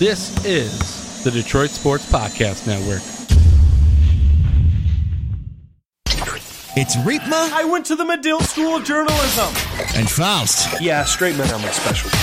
This is the Detroit Sports Podcast Network. It's Riepma I went to the Medill School of Journalism. and Faust. Yeah, straight men are my specialty.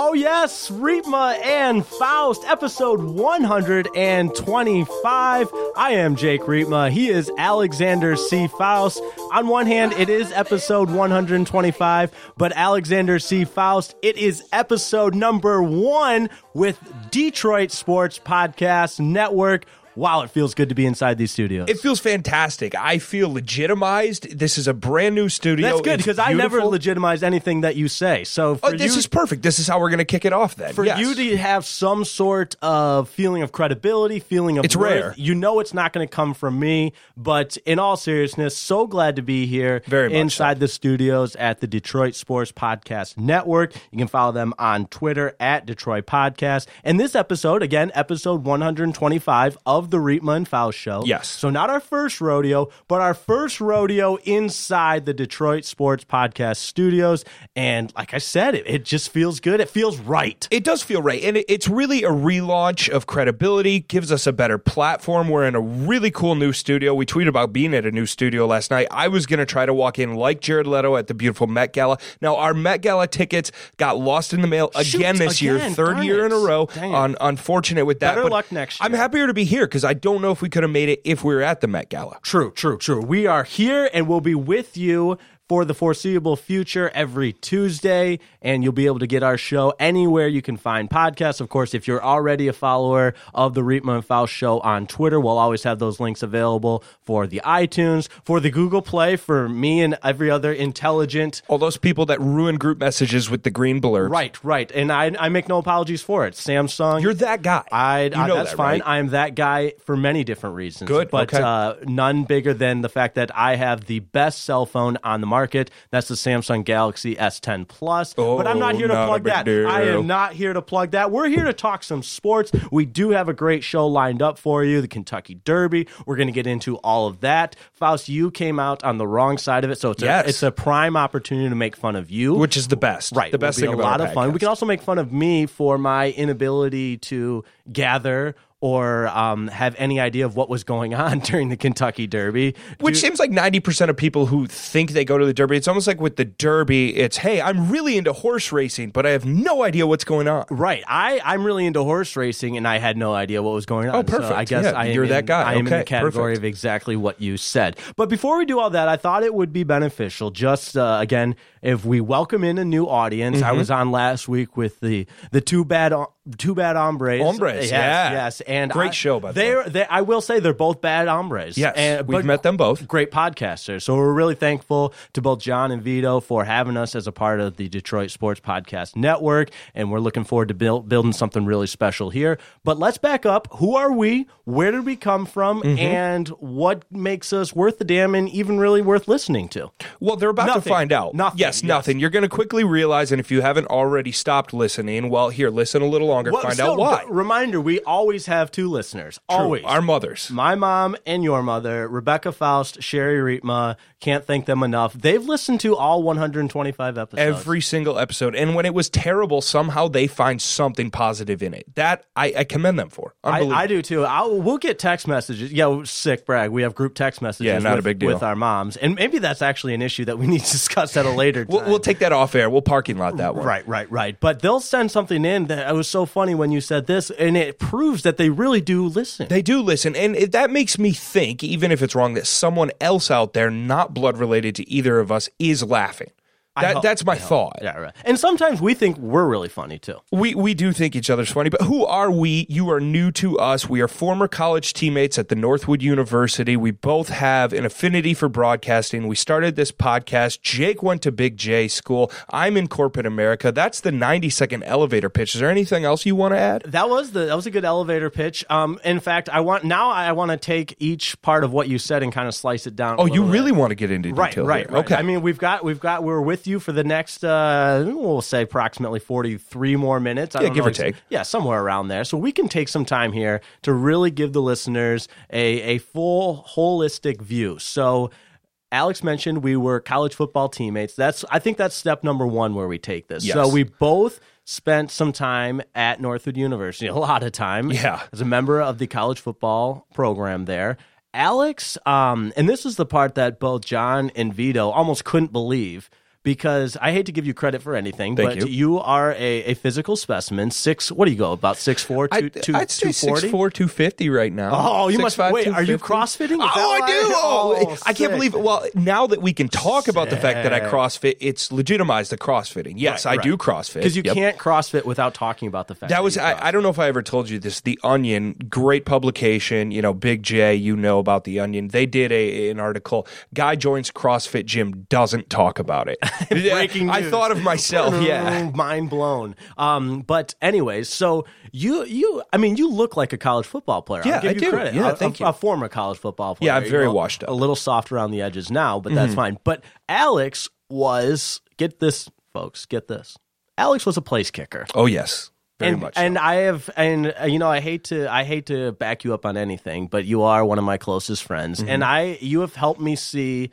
Oh yes, Riepma and Faust, episode 125. I am Jake Riepma. He is Alexander C. Faust. On one hand, it is episode 125, but Alexander C. Faust, it is episode number one with Detroit Sports Podcast Network. Wow, it feels good to be inside these studios. It feels fantastic. I feel legitimized. This is a brand new studio. That's good because I never legitimize anything that you say. So oh, for Oh, this you, is perfect. This is how we're going to kick it off then. for Yes. you to have some sort of feeling of credibility, feeling of It's worth, rare. You know it's not going to come from me, but in all seriousness, so glad to be here Very much inside the studios at the Detroit Sports Podcast Network. You can follow them on Twitter at Detroit Podcast. And this episode, again, episode 125 of the Riepma and Faust Show. Yes. So not our first rodeo, but our first rodeo inside the Detroit Sports Podcast studios. And like I said, it, it just feels good. It feels right. It does feel right. And it, it's really a relaunch of credibility, gives us a better platform. We're in a really cool new studio. We tweeted about being at a new studio last night. I was going to try to walk in like Jared Leto at the beautiful Met Gala. Now, our Met Gala tickets got lost in the mail Shoot, again this year, third year in a row. Dang. Unfortunate with that. Better but luck next year. I'm happier to be here because I don't know if we could have made it if we were at the Met Gala. True, true, true. We are here and we'll be with you for the foreseeable future every Tuesday, and you'll be able to get our show anywhere you can find podcasts. Of course, if you're already a follower of the Riepma and Faust show on Twitter, we'll always have those links available for the iTunes, for the Google Play, for me and every other intelligent. All those people that ruin group messages with the green blur. Right, right. And I, I make no apologies for it. Samsung. You're that guy. I, You I- know that's that, fine. right? I am that guy for many different reasons. Good, but okay. uh, none bigger than the fact that I have the best cell phone on the market. That's the Samsung Galaxy S10 Plus. but I'm not Oh, here to not plug that. deal. I am not here to plug that. We're here to talk some sports. We do have a great show lined up for you. The Kentucky Derby. We're going to get into all of that. Faust, you came out on the wrong side of it, so it's Yes. a, it's a prime opportunity to make fun of you. Which is the best. Right. The best thing a lot of fun. We can also make fun of me for my inability to gather or um, have any idea of what was going on during the Kentucky Derby. Which Do- seems like 90% of people who think they go to the Derby, it's almost like with the Derby, it's, hey, I'm really into horse racing, but I have no idea what's going on. Right. I, I'm really into horse racing and I had no idea what was going on. Oh, So perfect. I guess Yeah, I am you're that guy. I am in the category perfect. of exactly what you said. But before we do all that, I thought it would be beneficial just, uh, again, if we welcome in a new audience. I Mm-hmm. was on last week with the, the two bad, two bad hombres. Hombres, Yes, yeah. Yes. And Great I- show, by the they're, They, I will say they're both bad hombres. Yes, And- we've met them both. Great podcasters. So we're really thankful to both John and Vito for having us as a part of the Detroit Sports Podcast Network. And we're looking forward to build, building something really special here. But let's back up. Who are we? Where did we come from? Mm-hmm. And what makes us worth the damn and even really worth listening to? Well, they're about Nothing. to find out. Nothing, Yes, yes. nothing. You're going to quickly realize, and if you haven't already stopped listening, well, here, listen a little longer, Well, find still, out why. Reminder, we always have two listeners. True. Always. Our mothers. My mom and your mother, Rebecca Faust, Sherry Riepma, can't thank them enough. They've listened to all 125 episodes. Every single episode. And when it was terrible, somehow they find something positive in it. That I, I commend them for. I, I do too. I'll, we'll get text messages. Yeah, sick brag. We have group text messages. Yeah, not a with, big deal. with our moms, and maybe that's actually an issue that we need to discuss at a later time. We'll, we'll take that off air. We'll parking lot that one. Right, right, right. But they'll send something in that it was so funny when you said this, and it proves that they really do listen. They do listen, and it, that makes me think, even if it's wrong, that someone else out there, not blood related to either of us, is laughing. That, hope- that's my thought. Yeah, right. And sometimes we think we're really funny too. We we do think each other's funny, but who are we? You are new to us. We are former college teammates at the Northwood University. We both have an affinity for broadcasting. We started this podcast. Jake went to Big J school. I'm in corporate America. That's the 90 second elevator pitch. Is there anything else you want to add? That was the that was a good elevator pitch. Um, in fact, I want now I want to take each part of what you said and kind of slice it down. Oh, you little bit. really want to get into Right, detail right, here. right. Okay. I mean, we've got we've got we're with you for the next uh, we'll say approximately forty three more minutes. I Yeah, don't give know or take. Yeah, somewhere around there. So we can take some time here to really give the listeners a a full holistic view. So Alex mentioned we were college football teammates. That's I think that's step number one where we take this. Yes. So we both spent some time at Northwood University, a lot of time. Yeah. As a member of the college football program there. Alex, um, and this is the part that both John and Vito almost couldn't believe because I hate to give you credit for anything, Thank but you. are a, a physical specimen. Six, what do you go about six four, two, two, I'd say 240? 6'4", 250 right now. Oh, you must 6'5", wait. Are you 250. CrossFitting? Is Oh, I do. Oh, Oh, I can't believe it. Well, now that we can talk about the fact that I Sick. CrossFit, it's legitimized the CrossFitting. Yes, Right, I do right. CrossFit because you Yep. can't CrossFit without talking about the fact That was you I, I don't know if I ever told you this. The Onion, great publication. You know, Big J. You know about the Onion. They did a an article. Guy joins CrossFit gym, doesn't talk about it. Breaking I thought of myself. Yeah. mind blown. Um, but anyways, so you you I mean you look like a college football player. Yeah, I'll give I you do. credit. Yeah, a, thank a, you. A former college football player. Yeah, I'm You very know, washed up. Mm-hmm. A little soft around the edges now, but that's fine. But Alex was get this, folks, get this. Alex was a place kicker. Oh yes, very and, much. so. and I have, and uh, you know, I hate to, I hate to back you up on anything, but you are one of my closest friends, Mm-hmm. and I, you have helped me see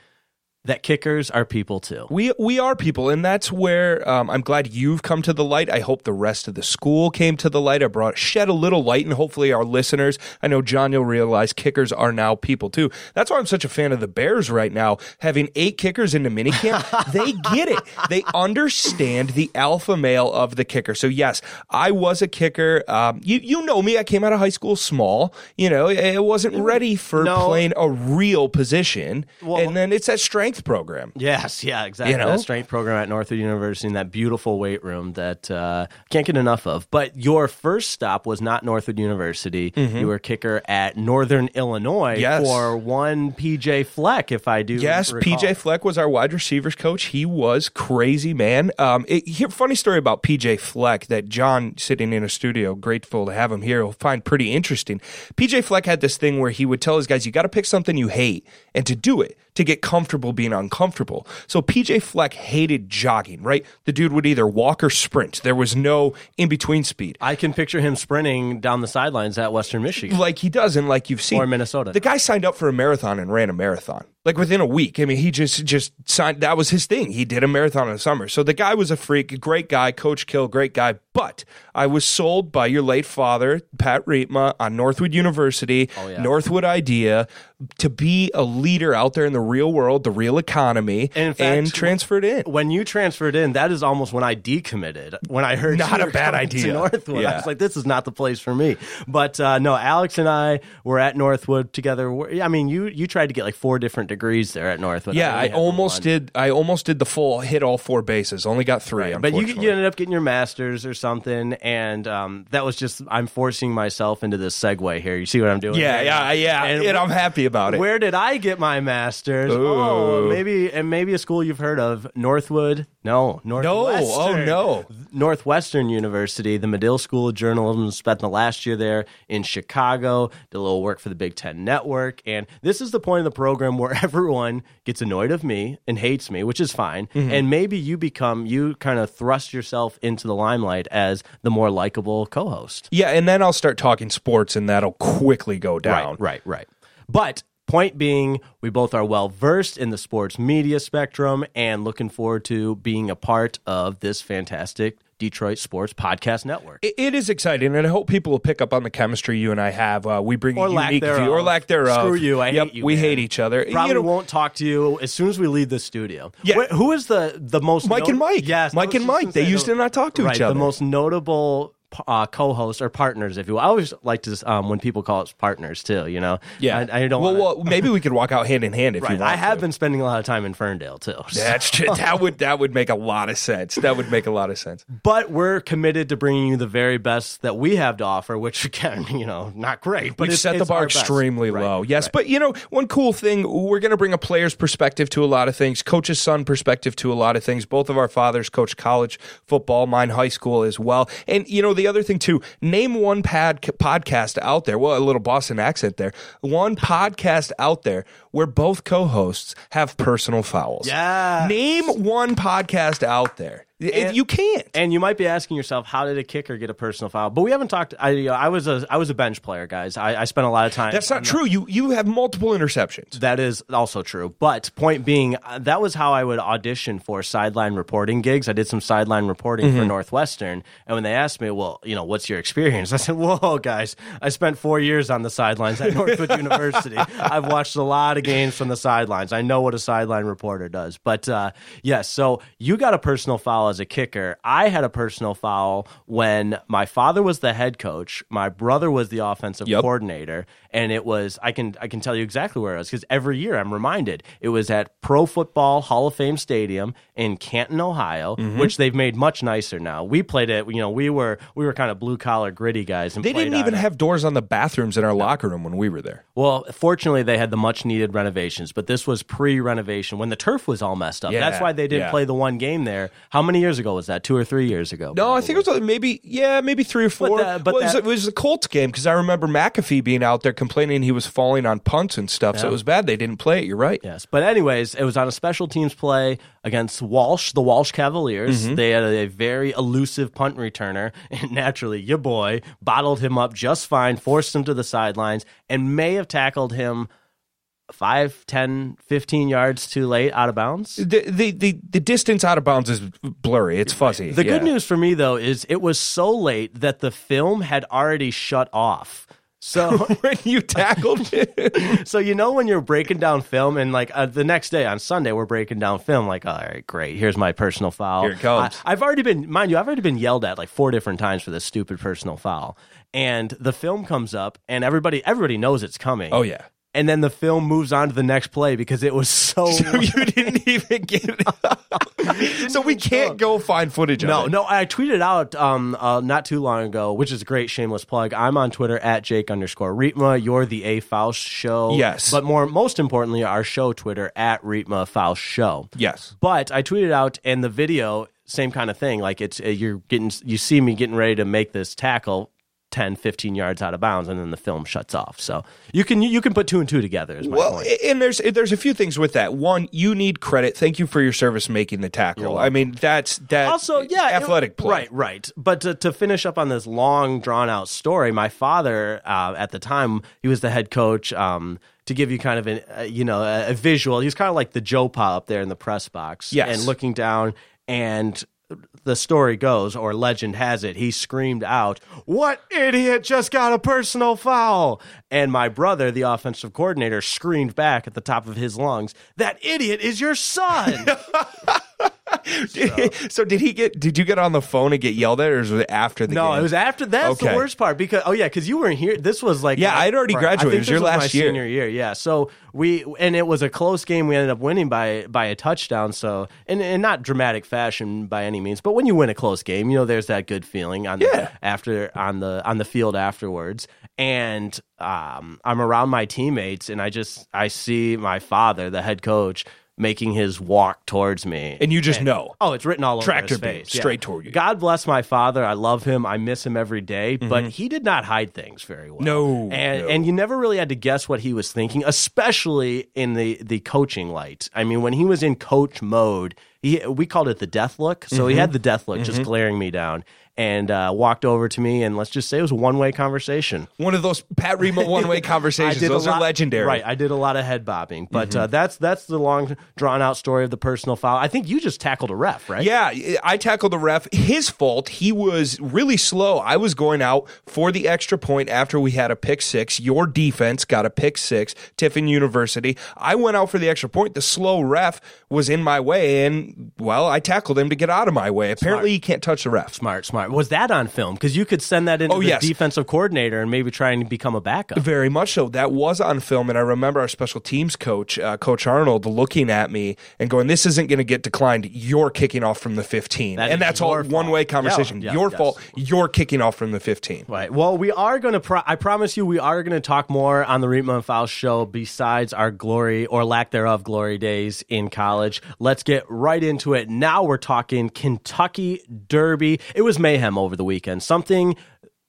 that kickers are people too. We we are people, and that's where um, I'm glad you've come to the light. I hope the rest of the school came to the light. I brought shed a little light, and hopefully our listeners. I know John, you'll realize kickers are now people too. That's why I'm such a fan of the Bears right now. Having eight kickers in into minicamp, they get it. They understand the alpha male of the kicker. So yes, I was a kicker. Um, you you know me. I came out of high school small. You know, I wasn't ready for No. playing a real position, Well- and then it's that strength program. Yes, yeah, exactly. You know? That strength program at Northwood University in that beautiful weight room that uh, can't get enough of. But your first stop was not Northwood University. You were kicker at Northern Illinois Mm-hmm. Yes. for one PJ Fleck, if I do. Yes, recall. PJ Fleck was our wide receivers coach. He was crazy, man. Um, it, here, funny story about PJ Fleck that John, sitting in a studio, grateful to have him here, will find pretty interesting. PJ Fleck had this thing where he would tell his guys, "You got to pick something you hate, and to do it, to get comfortable being uncomfortable." So PJ Fleck hated jogging. Right, the dude would either walk or sprint. There was no in between speed. I can picture him sprinting down the sidelines at Western Michigan. like he does and like you've seen Or Minnesota. the guy signed up for a marathon and ran a marathon like within a week i mean he just just signed that was his thing he did a marathon in the summer so the guy was a freak great guy coach kill great guy but i was sold by your late father pat Riepma on northwood university Oh, yeah. northwood idea to be a leader out there in the real world the real economy In fact, and transferred in when you transferred in, that is almost when I decommitted. When I heard Not a bad idea. to Northwood, I was like, "This is not the place for me." But uh, no, Alex and I were at Northwood together. I mean, you you tried to get like four different degrees there at Northwood. yeah only i almost did i almost did the full hit all four bases only got three But you, you ended up getting your master's or something, and um, that was just I'm forcing myself into this segue here. You see what I'm doing? yeah here? yeah yeah And and, i'm happy about it Where did I get my master's? Oh, maybe and maybe a school you've heard of, Northwood. No, Northwestern. oh, no. Northwestern University, the Medill School of Journalism. Spent the last year there in Chicago. Did a little work for the Big Ten Network, and this is the point of the program where everyone gets annoyed of me and hates me, which is fine. Mm-hmm. And maybe you become you kind of thrust yourself into the limelight as the more likable co-host. Yeah, and then I'll start talking sports, and that'll quickly go down. Right, right, right. But point being, we both are well versed in the sports media spectrum and looking forward to being a part of this fantastic Detroit Sports Podcast Network. It, it is exciting, and I hope people will pick up on the chemistry you and I have. Uh, we bring Or a unique thereof. view, or lack thereof. Screw you, I yep, hate you, We man. hate each other. Probably You know, won't talk to you as soon as we leave the studio. Yeah. Wh- who is the the most Mike and Mike. Yes, Mike and Mike. They used to not talk to right, each other. The most notable uh, co-hosts or partners, if you will. I always like to um, when people call us partners too. You know, yeah, I, I don't. Well, wanna- well, maybe we could walk out hand in hand if you want. I have to. been spending a lot of time in Ferndale too. so- That's. That would that would make a lot of sense. That would make a lot of sense. But we're committed to bringing you the very best that we have to offer, which again, you know, not great. But it's, set the bar our best. extremely Right, low. Yes, right. but you know, one cool thing, we're going to bring a player's perspective to a lot of things, coach's son perspective to a lot of things. Both of our fathers coach college football, mine high school as well. And you know, the other thing too, name one pad podcast out there. Well, a little Boston accent there. One podcast out there where both co-hosts have personal fouls. Yeah. Name one podcast out there. And- you can't. And you might be asking yourself, how did a kicker get a personal foul? But we haven't talked. I, you know, I was a I was a bench player, guys. I, I spent a lot of time. That's not the- true. You you have multiple interceptions. That is also true. But point being, uh, that was how I would audition for sideline reporting gigs. I did some sideline reporting Mm-hmm. for Northwestern, and when they asked me, "Well, you know, what's your experience?" I said, "Whoa, guys, I spent four years on the sidelines at Northwood University. I've watched a lot of games from the sidelines. I know what a sideline reporter does." But uh, yes, so you got a personal foul as a kicker. I had a personal foul when my father was the head coach, my brother was the offensive Yep. coordinator, and it was I can I can tell you exactly where it was because every year I'm reminded it was at Pro Football Hall of Fame Stadium in Canton, Ohio, Mm-hmm. which they've made much nicer now. We played it, you know, we were we were kind of blue collar gritty guys. And They didn't even it. have doors on the bathrooms in our locker room when we were there. Well, fortunately, they had the much needed renovations, but this was pre renovation when the turf was all messed up. Yeah, That's why they didn't yeah. play the one game there. How many years ago was that? Two or three years ago? No, I think it was maybe yeah, maybe three or four. that- but Well, it, was, that- it was the Colts game because I remember McAfee being out there complaining he was falling on punts and stuff. So it was bad they didn't play it. You're right. Yes, but anyways, it was on a special teams play against Walsh, the Walsh Cavaliers. Mm-hmm. They had a very elusive punt returner, and naturally, your boy bottled him up just fine, forced him to the sidelines, and may have tackled him 5, 10, 15 yards too late out of bounds. The, the the the distance out of bounds is blurry. It's fuzzy. The good news for me though is it was so late that the film had already shut off. So when you tackled it. so you know when you're breaking down film and like uh, the next day on Sunday we're breaking down film like all right great here's my personal foul Here it comes. I, have already been mind you I've already been yelled at like four different times for this stupid personal foul and the film comes up and everybody everybody knows it's coming Oh yeah. And then the film moves on to the next play because it was so so you didn't even get it. so we can't go find footage of No, it. no, I tweeted out um uh, not too long ago, which is a great shameless plug. I'm on Twitter at Jake underscore Riepma. You're the A Faust show. Yes. But more most importantly, our show Twitter at Riepma Faust Show. Yes. But I tweeted out and the video, same kind of thing. Like it's uh, you're getting you see me getting ready to make this tackle 10, 15 yards out of bounds, and then the film shuts off. So you can you can put two and two together. Well, point. and there's there's a few things with that. One, you need credit. Thank you for your service making the tackle. I mean, that's that. also yeah it- athletic play. right right but to, to finish up on this long drawn out story my father uh, at the time he was the head coach um, to give you kind of an uh, you know a, a visual he's kind of like the joe pa up there in the press box Yes. and looking down and the story goes or legend has it he screamed out what idiot just got a personal foul? And my brother the offensive coordinator screamed back at the top of his lungs that idiot is your son so did he get? Did you get on the phone and get yelled at, or was it after the No, game? it was after. That's Okay. the worst part because oh yeah, because you weren't here. This was like Yeah, I'd already graduated. It was your my last year. senior year. Yeah, so we and it was a close game. We ended up winning by by a touchdown. So and and not dramatic fashion by any means, but when you win a close game, you know there's that good feeling on Yeah. the, after on the on the field afterwards. And um, I'm around my teammates, and I just I see my father, the head coach. Making his walk towards me, and you just know. Oh, it's written all over Tractor his beam, face. yeah. straight toward you. God bless my father. I love him. I miss him every day, but he did not hide things very well. Mm-hmm. No, and no. and you never really had to guess what he was thinking, especially in the the coaching light. I mean, when he was in coach mode, he we called it the death look. So Mm-hmm. he had the death look, just glaring me down, and uh, walked over to me, and let's just say it was a one way conversation. One of those Pat Riepma one way conversations. I did a Those are legendary. Right, I did a lot of head bobbing, but Mm-hmm. uh, that's that's the long drawn out story of the personal foul. I think you just tackled a ref, right? Yeah, I tackled the ref. His fault. He was really slow. I was going out for the extra point after we had a pick six. Your defense got a pick six, Tiffin University. I went out for the extra point. The slow ref was in my way, and, well, I tackled him to get out of my way. Apparently, you can't touch the ref. Smart, smart. Was that on film? Because you could send that into Oh, the yes. defensive coordinator and maybe try and become a backup. Very much so. That was on film, and I remember our special teams coach, uh, Coach Arnold, looking at me and going, "This isn't going to get declined. You're kicking off from the 15." That and that's all one way conversation. Yeah, yeah, your yes. fault. You're kicking off from the 15. Right. Well, we are going to. Pro- I promise you, we are going to talk more on the Riepma Faust show besides our glory or lack thereof glory days in college. Let's get right into it. Now we're talking Kentucky Derby. It was mayhem over the weekend. Something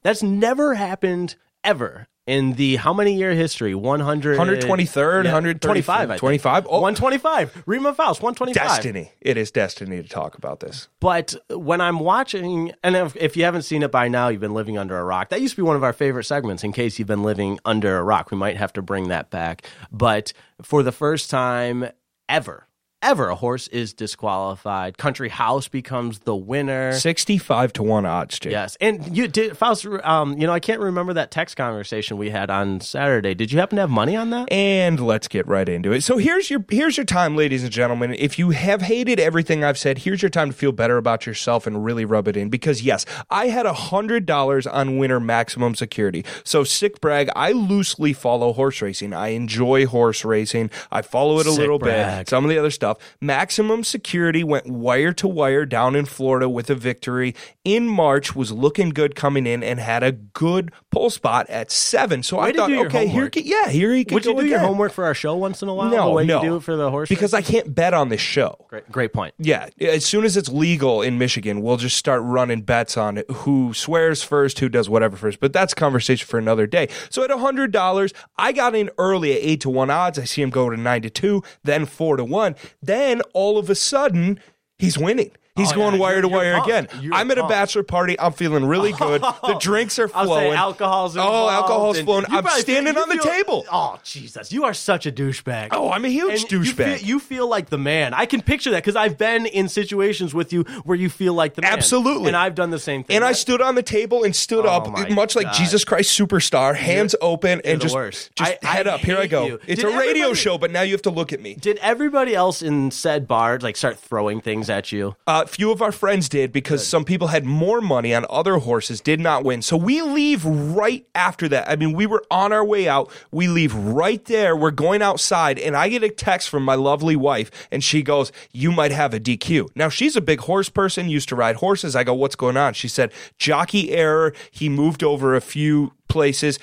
that's never happened ever in the how many year history? 100 123rd, Yeah, 125, 25, I think. Oh. 125. Riepma Faust, 125. Destiny. It is destiny to talk about this. But when I'm watching, and if, if you haven't seen it by now, you've been living under a rock. That used to be one of our favorite segments. In case you've been living under a rock, we might have to bring that back. But for the first time ever, ever, a horse is disqualified. Country House becomes the winner. 65 to 1 odds, Jake. Yes, and you did, Faust. Um, you know, I can't remember that text conversation we had on Saturday. Did you happen to have money on that? And let's get right into it. So here's your here's your time, ladies and gentlemen. If you have hated everything I've said, here's your time to feel better about yourself and really rub it in. Because yes, I had a hundred dollars on winner maximum security. So sick brag. I loosely follow horse racing. I enjoy horse racing. I follow it a Sick little brag. bit. Some of the other stuff. Maximum security went wire to wire down in Florida with a victory in March. Was looking good coming in and had a good pull spot at seven. So I Way to thought, okay, here, homework. yeah, here he could Would you go do your homework for our show once in a while? No, no. you do it for the horse. because I can't bet on this show. great, great point. Yeah, as soon as it's legal in Michigan, we'll just start running bets on it. Who swears first, who does whatever first. But that's conversation for another day. So at hundred dollars, I got in early at eight to one odds. I see him go to nine to two, then four to one. Then all of a sudden, he's winning. He's Oh, going yeah, wire you're- to you're wire pumped. again. You're I'm at a pumped. bachelor party. I'm feeling really good. The drinks are I'll flowing. alcohol's Oh, involved, alcohol's and flowing. you I'm probably standing on the feel- table. Oh Jesus, you are such a douchebag. Oh, I'm a huge And you douchebag. you feel like the man. I can picture that because I've been in situations with you where you feel like the man. Absolutely. and I've done the same thing. And I stood on the table and stood Oh up, much like God. Jesus Christ Superstar, hands open, and the just, worst. just I- I head up. Here I hate go. you. It's Did a radio everybody- show, but now you have to look at me. Did everybody else in said bar like start throwing things at you? Uh, A few of our friends did because some people had more money on other horses, did not win. So we leave right after that. I mean, we were on our way out. We leave right there. We're going outside, and I get a text from my lovely wife, and she goes, You might have a DQ. Now, she's a big horse person, used to ride horses. I go, What's going on? She said, Jockey error. He moved over a few places.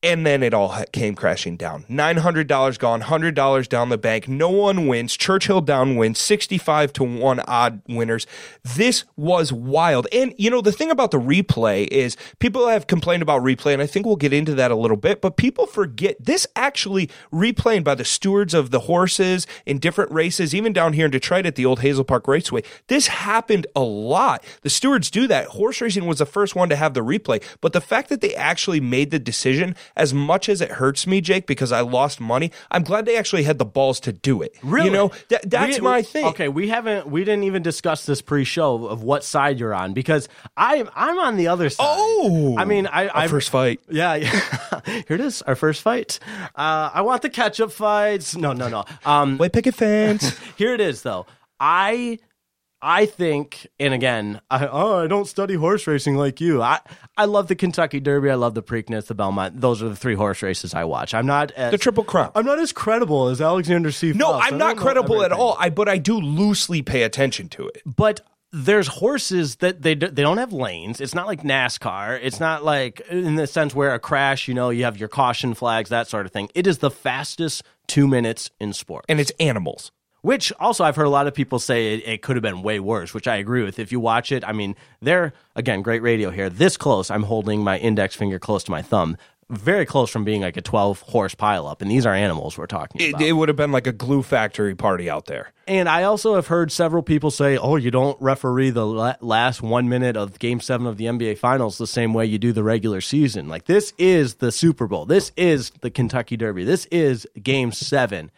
And then it all came crashing down. $900 gone, $100 down the bank. No one wins. Churchill down wins, 65 to 1 odd winners. This was wild. And, you know, the thing about the replay is people have complained about replay, and I think we'll get into that a little bit, but people forget this actually replaying by the stewards of the horses in different races, even down here in Detroit at the old Hazel Park Raceway. This happened a lot. The stewards do that. Horse racing was the first one to have the replay, but the fact that they actually made the decision, as much as it hurts me, Jake, because I lost money, I'm glad they actually had the balls to do it. Really? You know, that, that's my thing. Okay, we haven't we didn't even discuss this pre-show of what side you're on because I'm I'm on the other side. Oh, I mean, I Our I first fight. Yeah, yeah. here it is, our first fight. Uh, I want the catch-up fights. No, no, no. Um, White picket fence. here it is though. I I think, and again, I, oh, I don't study horse racing like you. I I love the Kentucky Derby. I love the Preakness, the Belmont. Those are the three horse races I watch. I'm not as, the Triple Crown. I'm not as credible as Alexander C. No, Phelps. I'm don't credible at all. I but I do loosely pay attention to it. but there's horses that they they don't have lanes. It's not like NASCAR. It's not like in the sense where a crash, you know, you have your caution flags, that sort of thing. It is the fastest two minutes in sport. And it's animals. Which also I've heard a lot of people say it, it could have been way worse, which I agree with. If you watch it, I mean, they're again great radio here. This close, I'm holding my index finger close to my thumb, very close from being like a 12 horse pileup, and these are animals we're talking It, about. it would have been like a glue factory party out there. And I also have heard several people say, "Oh, you don't referee the last one minute of Game Seven of the NBA Finals the same way you do the regular season. Like this is the Super Bowl. This is the Kentucky Derby. This is Game Seven.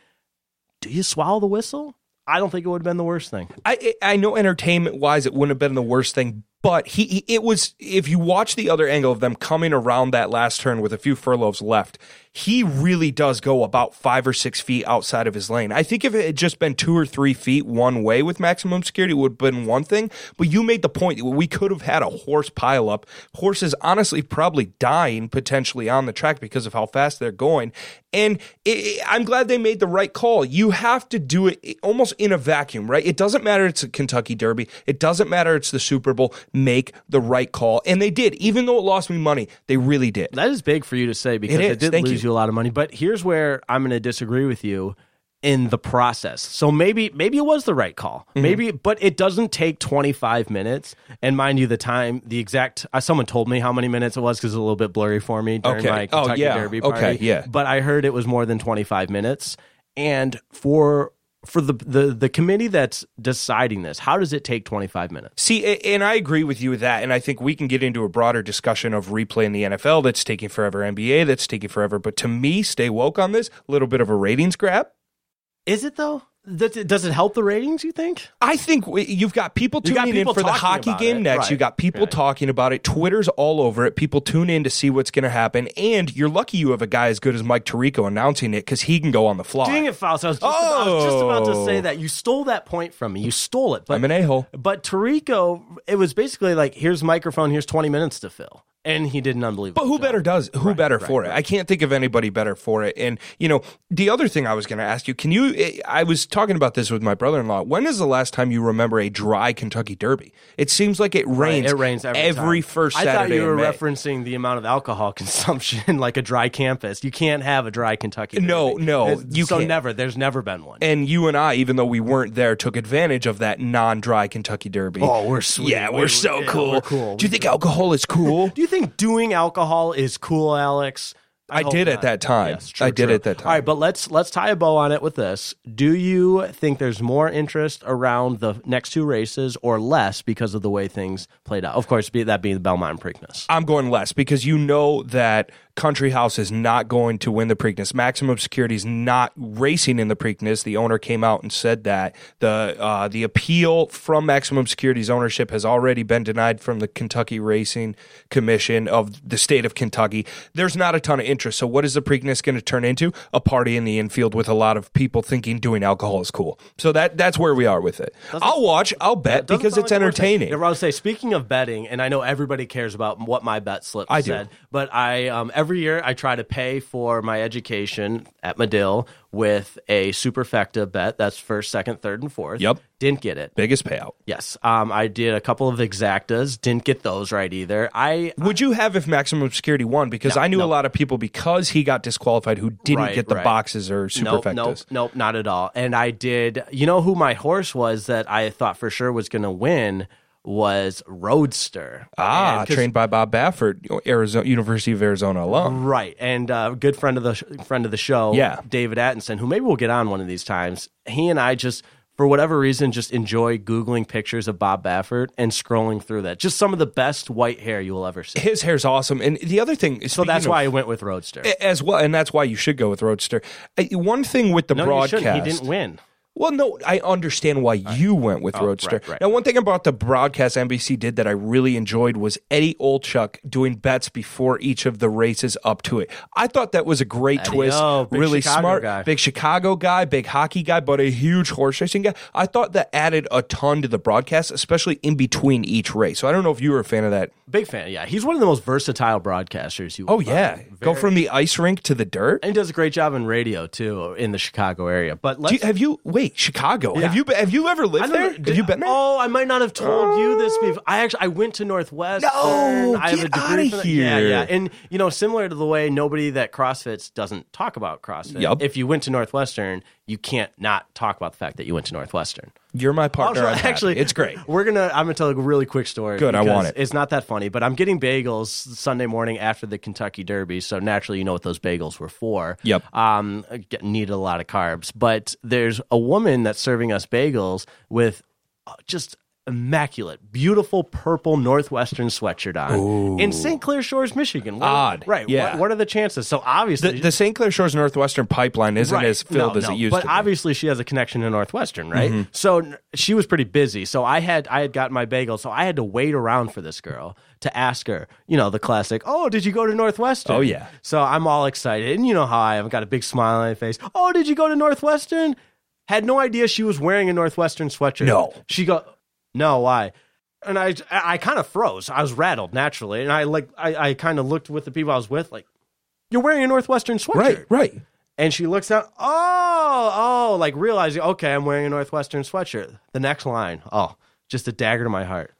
Do you swallow the whistle? I don't think it would have been the worst thing. I I know entertainment wise it wouldn't have been the worst thing, but he, he it was if you watch the other angle of them coming around that last turn with a few furloughs left, he really does go about five or six feet outside of his lane. I think if it had just been two or three feet one way with maximum security, it would have been one thing. But you made the point that we could have had a horse pileup. Horses honestly probably dying potentially on the track because of how fast they're going. And it- I'm glad they made the right call. You have to do it almost in a vacuum, right? It doesn't matter it's a Kentucky Derby. It doesn't matter it's the Super Bowl. Make the right call. And they did. Even though it lost me money, they really did. That is big for you to say because It did Thank lose you. you. a lot of money. But here's where I'm going to disagree with you. in the process. So maybe maybe it was the right call. Mm-hmm. Maybe but it doesn't take 25 minutes and mind you the time the exact uh, someone told me how many minutes it was cuz it's a little bit blurry for me during Okay. my Oh, Kentucky yeah. Derby Okay, yeah. But I heard it was more than 25 minutes and for for the, the the committee that's deciding this, how does it take 25 minutes? See, and I agree with you with that. And I think we can get into a broader discussion of replay in the NFL that's taking forever, NBA that's taking forever. But to me, stay woke on this, a little bit of a ratings grab. Is it though? Does it, does it help the ratings, you think? I think we- you've got people tuning got people in for the hockey game it, next. right, You got people right. talking about it. Twitter's all over it. People tune in to see what's going to happen. And you're lucky you have a guy as good as Mike Tirico announcing it because he can go on the fly. Dang it, Faust. I was, just about, I was just about to say Oh. that. You stole that point from me. You stole it. But, I'm an a-hole. But Tirico, it was basically like, here's microphone, here's 20 minutes to fill. And he did an unbelievable But who job. better does? Who better right, for it? I can't think of anybody better for it. And you know, the other thing I was going to ask you, can you? eh, I was talking about this with my brother-in-law. When is the last time you remember a dry Kentucky Derby? It seems like it rains. It rains every, time. first I Saturday. thought you were referencing the amount of alcohol consumption, like a dry campus. You can't have a dry Kentucky. No, Derby. no, It's- you so can't. never. There's never been one. and you and I, even though we weren't there, took advantage of that non-dry Kentucky Derby. Oh, we're sweet. Yeah, we're, We're- so yeah, cool. we're cool. Do you think alcohol is cool? Do you think doing alcohol is cool, Alex? I hope did at that time. Yes, true, I did true. at that time. All right, but let's let's tie a bow on it with this. Do you think there's more interest around the next two races or less because of the way things played out? Of course, be that being the Belmont and Preakness. I'm going less because you know that Country House is not going to win the Preakness. Maximum Security is not racing in the Preakness. The owner came out and said that the uh, the appeal from Maximum Security's ownership has already been denied from the Kentucky Racing Commission of the state of Kentucky. There's not a ton of interest. So what is the Preakness going to turn into? A party in the infield with a lot of people thinking doing alcohol is cool. So that that's where we are with it. I'll watch. I'll bet Doesn't because it's like the worst thing. entertaining. Yeah, I was say, speaking of betting, and I know everybody cares about what my bet slip I do. said, but I um, every year I try to pay for my education at Medill with a superfecta bet. That's first, second, third, and fourth. Yep. Didn't get it. Biggest payout. Yes. Um, I did a couple of exactas. Didn't get those right either. I Would you have if maximum security won? Because I knew no. a lot of people because he got disqualified who didn't Right, get the right. boxes or Nope, superfectas. nope, nope, not at all. And I did. You know who my horse was that I thought for sure was going to win was Roadster. Ah, 'cause- trained by Bob Baffert, Arizona University of Arizona alum. Right, and uh, good friend of the sh- friend of the show, Yeah. David Atkinson, who maybe we'll get on one of these times. He and I just, for whatever reason, just enjoy googling pictures of Bob Baffert and scrolling through that. Just some of the best white hair you will ever see. His hair's awesome, and the other thing, So that's why I went with Roadster. as well, and that's why you should go with Roadster. Uh, One thing with the no, broadcast. He didn't win. Well, no, I understand why you went with oh, Roadster. Oh, right, right. Now, one thing about the broadcast NBC did that I really enjoyed was Eddie Olczyk doing bets before each of the races up to it. I thought that was a great Eddie twist. O, big really Chicago smart, guy. big Chicago guy, big hockey guy, but a huge horse racing guy. I thought that added a ton to the broadcast, especially in between each race. So I don't know if you were a fan of that. Big fan. Yeah, he's one of the most versatile broadcasters. You. Oh yeah, find. go from the ice rink to the dirt. And he does a great job in radio too in the Chicago area. But you, have you wait Chicago? Have you been- have you ever lived there? know, have did- you been there? Oh, I might not have told you this oh. before. I actually I went to Northwest. No, I have get a degree from that. Yeah, yeah. And you know, similar to the way nobody that CrossFits doesn't talk about CrossFit. Yup. If you went to Northwestern, you can't not talk about the fact that you went to Northwestern. You're my partner. Also, actually, it's great. We're gonna. I'm gonna tell a really quick story. Good, I want it. It's not that funny, but I'm getting bagels Sunday morning after the Kentucky Derby, so naturally, you know what those bagels were for. Yep. Um, needed a lot of carbs, but there's a woman that's serving us bagels with uh, just immaculate, beautiful purple Northwestern sweatshirt on in St. Clair Shores, Michigan. What- Odd, right? yeah. What, what are the chances? So obviously, The, the St. Clair Shores Northwestern pipeline isn't Right. as filled No, as no. it used but to. be. But obviously she has a connection to Northwestern, right? Mm-hmm. So she was pretty busy. So I had I had gotten my bagel, so I had to wait around for this girl to ask her, you know, the classic, "Oh, did you go to Northwestern?" Oh, yeah. So I'm all excited, and you know how I. I've got a big smile on my face. "Oh, did you go to Northwestern?" Had no idea she was wearing a Northwestern sweatshirt. No. She go, "No, why?" And I I, kind of froze. I was rattled naturally, and I like I, I kind of looked with the people I was with, like, "You're wearing a Northwestern sweatshirt." right, right. And she looks down, oh, oh, like realizing, okay, I'm wearing a Northwestern sweatshirt. The next line, oh, just a dagger to my heart.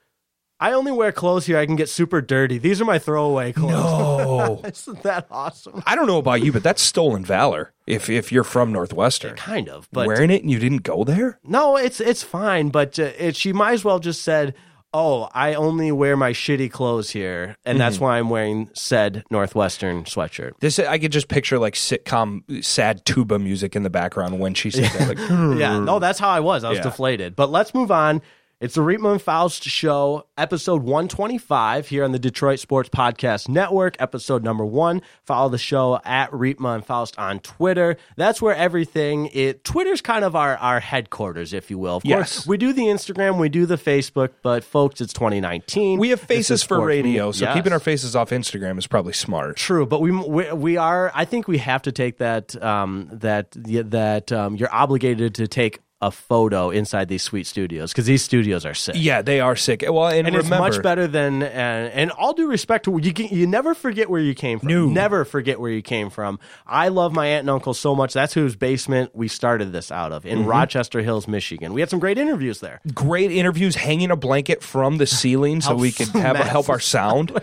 I only wear clothes here. I can get super dirty. These are my throwaway clothes. No. Isn't that awesome? I don't know about you, but that's stolen valor. If if you're from Northwestern, Kind of, but wearing it and you didn't go there. no, it's it's fine. But uh, it, she might as well just said, "Oh, I only wear my shitty clothes here, and that's Mm-hmm. why I'm wearing said Northwestern sweatshirt." This I could just picture like sitcom sad tuba music in the background when she said that. Like, Yeah, no, that's how I was. I was Yeah. deflated. But let's move on. It's the Riepma and Faust Show, episode 125 here on the Detroit Sports Podcast Network, episode number one. Follow the show at Riepma and Faust on Twitter. That's where everything it Twitter's kind of our, our headquarters, if you will. Of Yes. course, we do the Instagram, we do the Facebook, but folks, it's 2019. we have faces for radio, so Yes. keeping our faces off Instagram is probably smart. True, but we, we we are. I think we have to take that um, that that um, you're obligated to take a photo inside these sweet studios because these studios are sick. Yeah, they are sick. Well, and, And it's remember, much better than and, and all due respect to you. Can, you never forget where you came from. No. Never forget where you came from. I love my aunt and uncle so much. That's whose basement we started this out of in Mm-hmm. Rochester Hills, Michigan. We had some great interviews there. great interviews, hanging a blanket from the ceiling so we could have help our sound.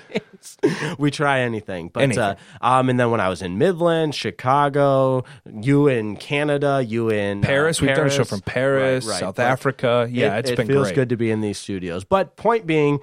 we try anything. But Anything. Uh, um, and then when I was in Midland, Chicago, you in Canada, you in uh, Paris, we've done a show from Paris, Right, right. South Africa. Yeah, it, it's it been feels great. good to be in these studios. But point being.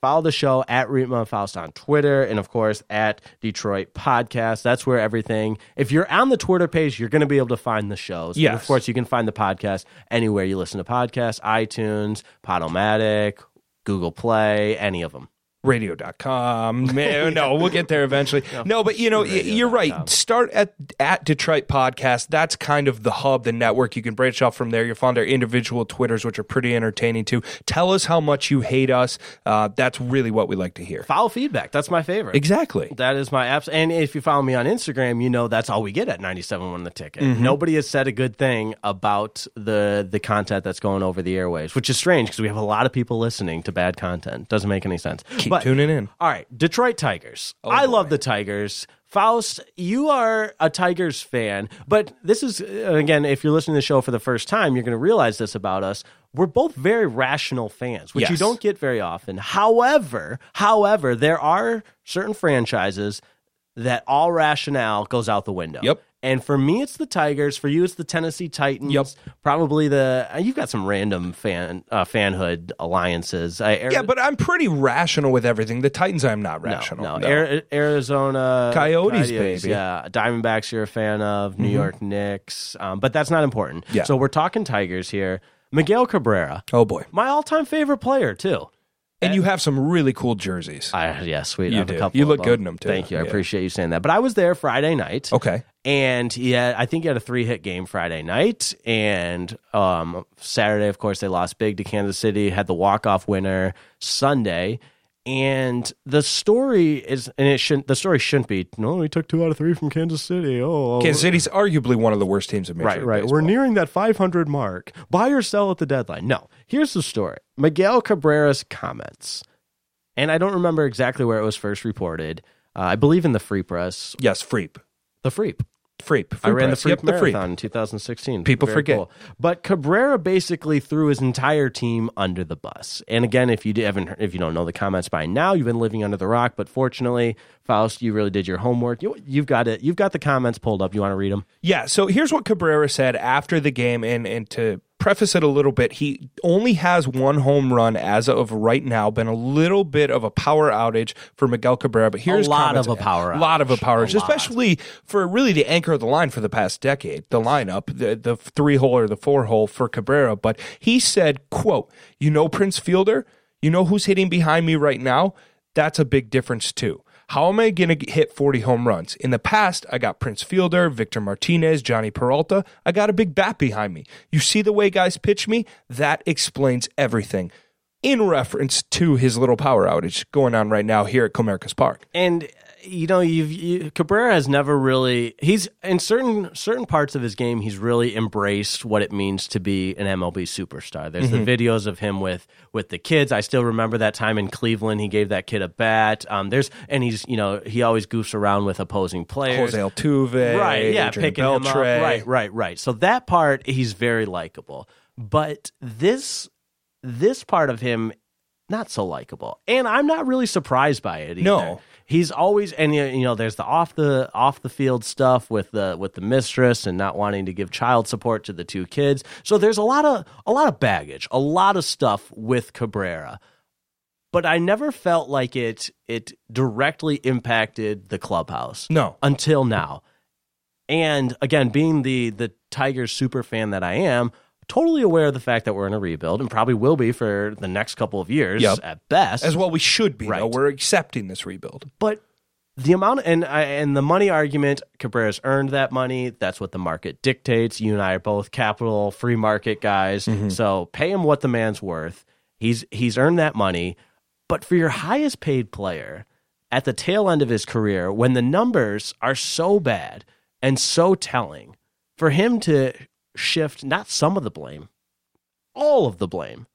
Follow the show at Riepma Faust on Twitter and, of course, at Detroit Podcast. That's where everything, if you're on the Twitter page, you're going to be able to find the shows. Yeah, of course, you can find the podcast anywhere you listen to podcasts iTunes, Podomatic, Google Play, any of them. radio.com. Man, no, we'll get there eventually. No, but you know, you're right. Start at at Detroit Podcast. That's kind of the hub, the network. You can branch off from there. You'll find our individual Twitters, which are pretty entertaining too. Tell us how much you hate us. Uh, that's really what we like to hear. Follow feedback. That's my favorite. Exactly. That is my apps. And if you follow me on Instagram, you know that's all we get at 97 won the ticket. Mm-hmm. Nobody has said a good thing about the the content that's going over the airwaves, which is strange because we have a lot of people listening to bad content. Doesn't make any sense. Keep tuning in. All right, Detroit Tigers. Oh, I love the Tigers. Faust, you are a Tigers fan, but this is uh, again, if you're listening to the show for the first time, you're going to realize this about us. We're both very rational fans, which you don't get very often. However, however, there are certain franchises that all rationale goes out the window. Yep. And for me, it's the Tigers. For you, it's the Tennessee Titans. Yep. Probably the uh, you've got some random fan uh, fanhood alliances. I, Yeah, but I'm pretty rational with everything. The Titans, I'm not no, rational. no, Ari- Arizona Coyotes, baby. Yeah, Diamondbacks. You're a fan of New York Knicks, um, but that's not important. Yeah. So we're talking Tigers here. Miguel Cabrera, Oh boy. my all-time favorite player too. And you have some really cool jerseys. I yeah, sweet. You do. A couple You look them. good in 'em, too. Thank you. I Yeah. appreciate you saying that. But I was there Friday night. Okay. And yeah, I think he had a three hit game Friday night. And um, Saturday, of course, they lost big to Kansas City, had the walk off winner Sunday. And the story is, and it shouldn't, the story shouldn't be, no, we took two out of three from Kansas City. Oh, Kansas City's arguably one of the worst teams in Major Right, League right. Baseball. We're nearing that 500 mark. Buy or sell at the deadline. No. Here's the story Miguel Cabrera's comments. And I don't remember exactly where it was first reported. Uh, I believe in the Free Press. Yes, Freep. The Freep. Freep. I ran the. Freep Yep, the Freep. Marathon in 2016. People Very forget. cool. But Cabrera basically threw his entire team under the bus. And again, if you haven't, if you don't know the comments by now, you've been living under the rock. But fortunately, Faust, you really did your homework. You, you've got it. You've got the comments pulled up. You want to read them? Yeah, so here's what Cabrera said after the game, and and to preface it a little bit, he only has one home run as of right now. Been a little bit of a power outage for Miguel Cabrera, but here's a lot of a power a lot of a power, outage, especially for really the anchor of the line for the past decade, the lineup, the the three hole or the four hole for Cabrera. But he said, "quote You know Prince Fielder, you know who's hitting behind me right now. That's a big difference too." How am I going to hit 40 home runs? In the past, I got Prince Fielder, Victor Martinez, Jhonny Peralta. I got a big bat behind me. You see the way guys pitch me? That explains everything. In reference to his little power outage going on right now here at Comerica's Park. and you know you've you, Cabrera has never really he's in certain certain parts of his game he's really embraced what it means to be an MLB superstar. There's Mm-hmm. the videos of him with with the kids. I still remember that time in Cleveland he gave that kid a bat. Um there's and he's you know he always goofs around with opposing players. Jose Altuve, right, yeah, Adrian picking him up. Right, right, right. So that part he's very likable. But this this part of him not so likable. And I'm not really surprised by it either. No. He's always and you you know there's the off the off the field stuff with the with the mistress and not wanting to give child support to the two kids. So there's a lot of a lot of baggage, a lot of stuff with Cabrera. But I never felt like it it directly impacted the clubhouse No. until now. And again, being the the Tigers super fan that I am, totally aware of the fact that we're in a rebuild and probably will be for the next couple of years Yep. at best. As well, we should be. Right. Though. We're accepting this rebuild. but the amount and and the money argument, Cabrera's earned that money. That's what the market dictates. You and I are both capital free market guys, mm-hmm. so pay him what the man's worth. He's he's earned that money. But for your highest paid player at the tail end of his career, when the numbers are so bad and so telling, for him to shift not some of the blame, all of the blame,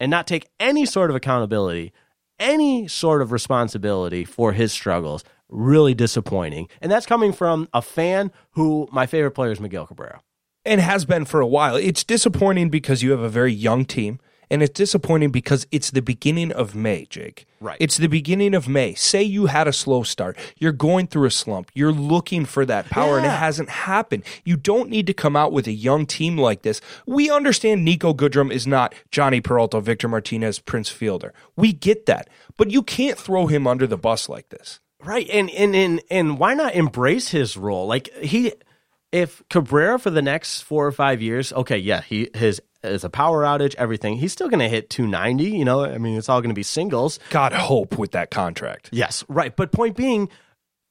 and not take any sort of accountability, any sort of responsibility for his struggles, really disappointing. And that's coming from a fan who my favorite player is Miguel Cabrera. and has been for a while. It's disappointing because you have a very young team, and it's disappointing because it's the beginning of May, Jake. Right. It's the beginning of May. Say you had a slow start. You're going through a slump. You're looking for that power, and it hasn't happened. You don't need to come out with a young team like this. We understand Nico Goodrum is not Jhonny Peralta, Victor Martinez, Prince Fielder. We get that. But you can't throw him under the bus like this. Right. And and and and why not embrace his role? Like he if Cabrera for the next four or five years, okay, yeah, he his is a power outage, everything. He's still gonna hit two ninety, you know, I mean it's all gonna be singles. God hope with that contract. Yes, right. But point being,